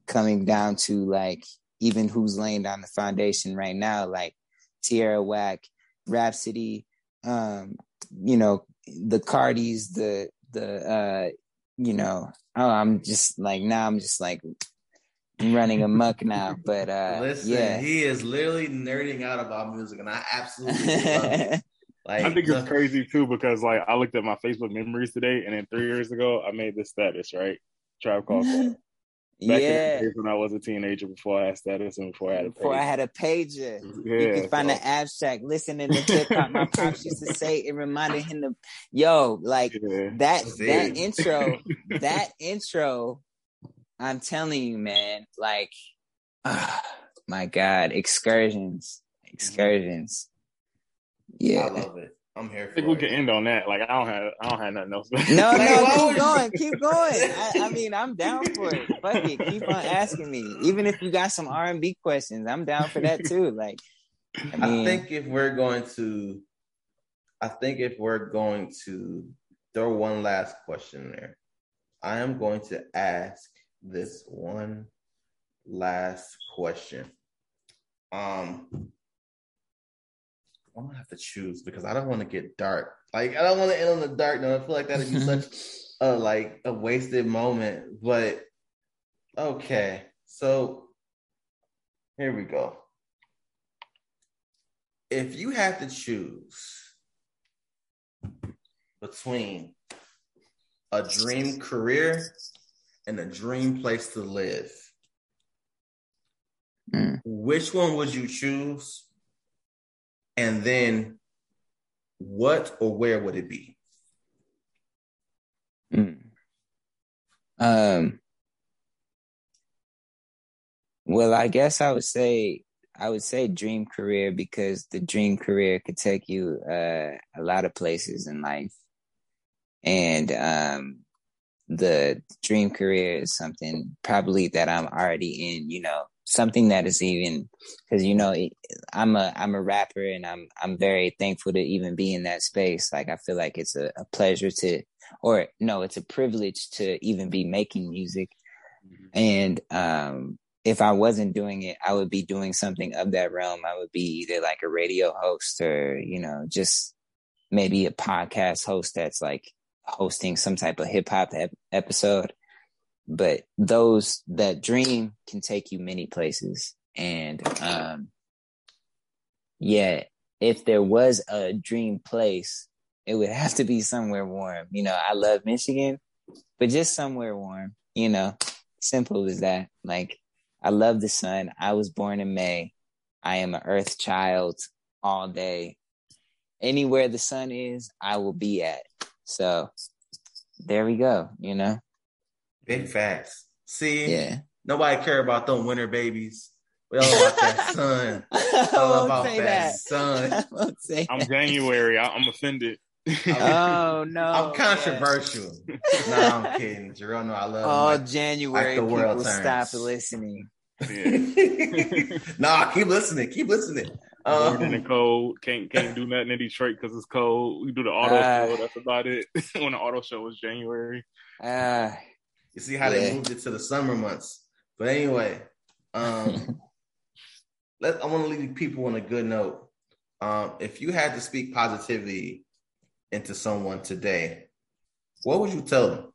B: coming down to like even who's laying down the foundation right now, like Tierra Whack, Rapsody, um, you know, the Cardis, the the uh you know oh i'm just like now i'm just like running amok now. But uh <laughs>
C: listen
B: yeah.
C: he is literally nerding out about music and i absolutely <laughs> love it
D: like, I think it's crazy too because like I looked at my Facebook memories today, and then three years ago I made this status right. Tribe <laughs> called
B: Back yeah.
D: when I was a teenager, before I had status and before I had a
B: before
D: pager.
B: I had a pager, yeah, you can find so. the abstract. Listening to hop, my pops used to say it reminded him of yo, like yeah. that that intro, <laughs> that intro. I'm telling you, man, like Oh, <sighs> my God, excursions, mm-hmm. excursions. Yeah,
C: I love it. I'm here.
D: I think we can end on that. Like I don't have, I don't have nothing else.
B: no, <laughs> no, keep going, keep going. I, I, mean, I'm down for it. Fuck it, keep on asking me. Even if you got some R and B questions, I'm down for that too. Like,
C: I, mean, I think if we're going to, I think if we're going to throw one last question there, I am going to ask this one last question. Um, I'm gonna have to choose because I don't want to get dark. Like I don't want to end on the dark note. I feel like that'd be <laughs> such a like a wasted moment. But okay, so here we go. If you had to choose between a dream career and a dream place to live, mm. which one would you choose? And then what or where would it be?
B: Mm. Um, well, I guess I would say I would say dream career because the dream career could take you uh, a lot of places in life, and um, the dream career is something probably that I'm already in. You know, something that is even because you know I'm a I'm a rapper and I'm I'm very thankful to even be in that space. Like I feel like it's a, a pleasure to, or no, it's a privilege to even be making music. Mm-hmm. And um, if I wasn't doing it, I would be doing something of that realm. I would be either like a radio host or you know just maybe a podcast host that's like hosting some type of hip hop ep- episode but those that dream can take you many places. And um yeah if there was a dream place it would <laughs> have to be somewhere warm. You know i love michigan but just somewhere warm you know. Simple as that. Like i love the sun. I was born in may. I am an earth child all day. Anywhere the sun is i will be at. So there we go you know
C: Big facts. See,
B: yeah.
C: Nobody care about them winter babies. We all about that <laughs> sun. all about that, that, sun. <laughs>
D: I'm January. I, am offended.
B: oh <laughs> no!
C: I'm controversial. no, I'm kidding. Jerome, no, I love.
B: Oh, like, January like the world people turns. stop listening.
C: Yeah. nah, keep listening. Keep listening.
D: Um, in the cold, can't can't do nothing in Detroit because it's cold. We do the auto uh, show. That's about it. when the auto show was January.
B: Uh,
C: you see how yeah. they moved it to the summer months. But anyway, um, <laughs> let I want to leave people on a good note. Um, if you had to speak positivity into someone today, what would you tell them?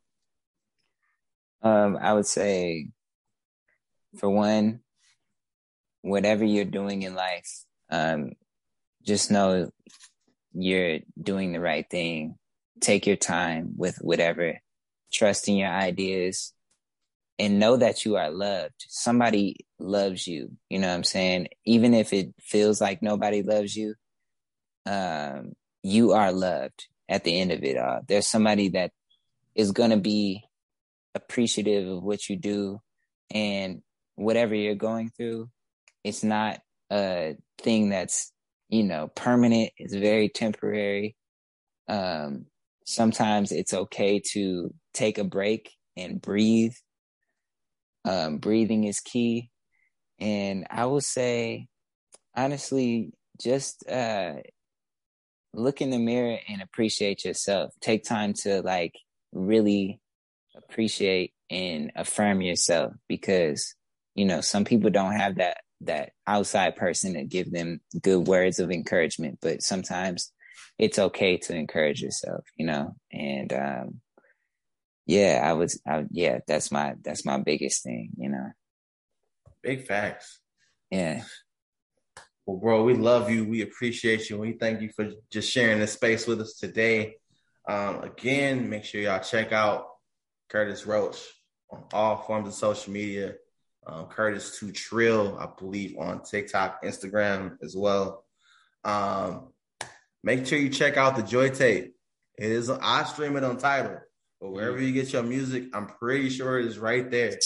B: Um, I would say, for one, whatever you're doing in life, um, just know you're doing the right thing. Take your time with whatever trust in your ideas and know that you are loved. Somebody loves you. You know what I'm saying? Even if it feels like nobody loves you, um, you are loved at the end of it all. There's somebody that is going to be appreciative of what you do and whatever you're going through. It's not a thing that's, you know, permanent. It's very temporary. Um, sometimes it's okay to take a break and breathe. Um, breathing is key. And I will say, honestly, just uh, look in the mirror and appreciate yourself. Take time to like really appreciate and affirm yourself because you know some people don't have that that outside person to give them good words of encouragement but sometimes it's okay to encourage yourself you know and um yeah, I was, I, yeah, that's my, that's my biggest thing, you know.
C: Big facts.
B: Yeah.
C: Well, bro, we love you. We appreciate you. We thank you for just sharing this space with us today. Um, again, make sure y'all check out Curtis Roach on all forms of social media. Um, Curtis to Trill, I believe, on TikTok, Instagram as well. Um, make sure you check out the Joy Tape. It is I stream it on Tidal. But wherever you get your music, I'm pretty sure it is right there.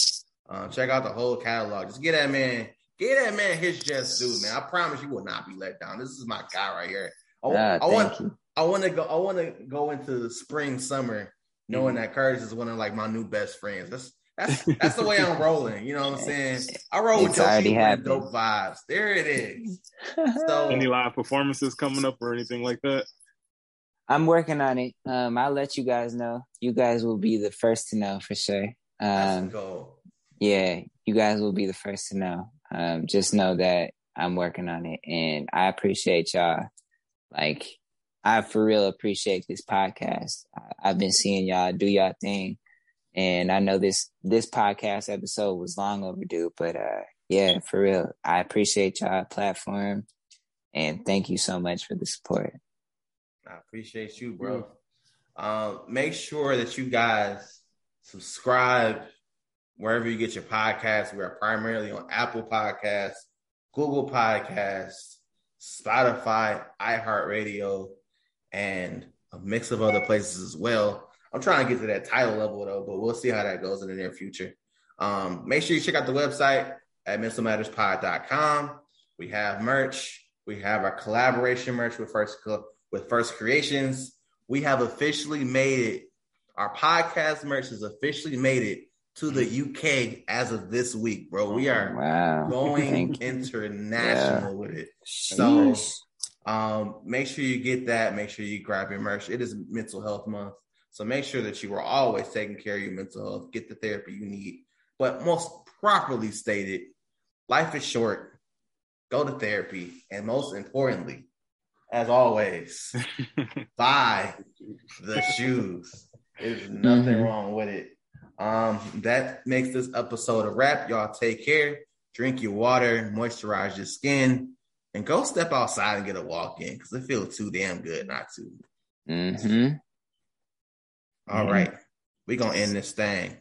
C: Um, check out the whole catalog. Just get that man, get that man his just due, man. I promise you will not be let down. This is my guy right here. I, I want,
B: thank you.
C: I want to go. I want to go into the spring, summer, knowing
B: Mm-hmm.
C: that Curtis is one of like my new best friends. That's that's that's the way I'm rolling. You know what I'm saying? I roll with
B: It's
C: your
B: already
C: people dope vibes. There it is. <laughs> So
D: Any live performances coming up or anything like that?
B: I'm working on it. Um, I'll let you guys know. You guys will be the first to know for sure. Um, yeah, you guys will be the first to know. Um, just know that I'm working on it and I appreciate y'all. Like, I for real appreciate this podcast. I, I've been seeing y'all do y'all thing. And I know this, this podcast episode was long overdue, but, uh, yeah, for real. I appreciate y'all platform and thank you so much for the support.
C: I appreciate you, bro. Um, make sure that you guys subscribe wherever you get your podcasts. We are primarily on Apple Podcasts, Google Podcasts, Spotify, iHeartRadio, and a mix of other places as well. I'm trying to get to that title level though, but we'll see how that goes in the near future. Um, make sure you check out the website at mentalmatterspod.com. We have merch. We have our collaboration merch with First with First Creations. We have officially made it. Our podcast merch has officially made it to the UK as of this week, bro. We are
B: Wow. <laughs>
C: going international with it.
B: So
C: Um, make sure you get that. Make sure you grab your merch. It is Mental Health Month, so make sure that you are always taking care of your mental health. Get the therapy you need. But most properly stated, life is short. Go to therapy, and most importantly, as always, <laughs> buy the shoes. There's nothing
B: Mhm.
C: wrong with it. Um, that makes this episode a wrap. Y'all take care. Drink your water, moisturize your skin, and go step outside and get a walk in because it feels too damn good not to.
B: Mm-hmm.
C: All
B: Mhm.
C: right, we gonna end this thing.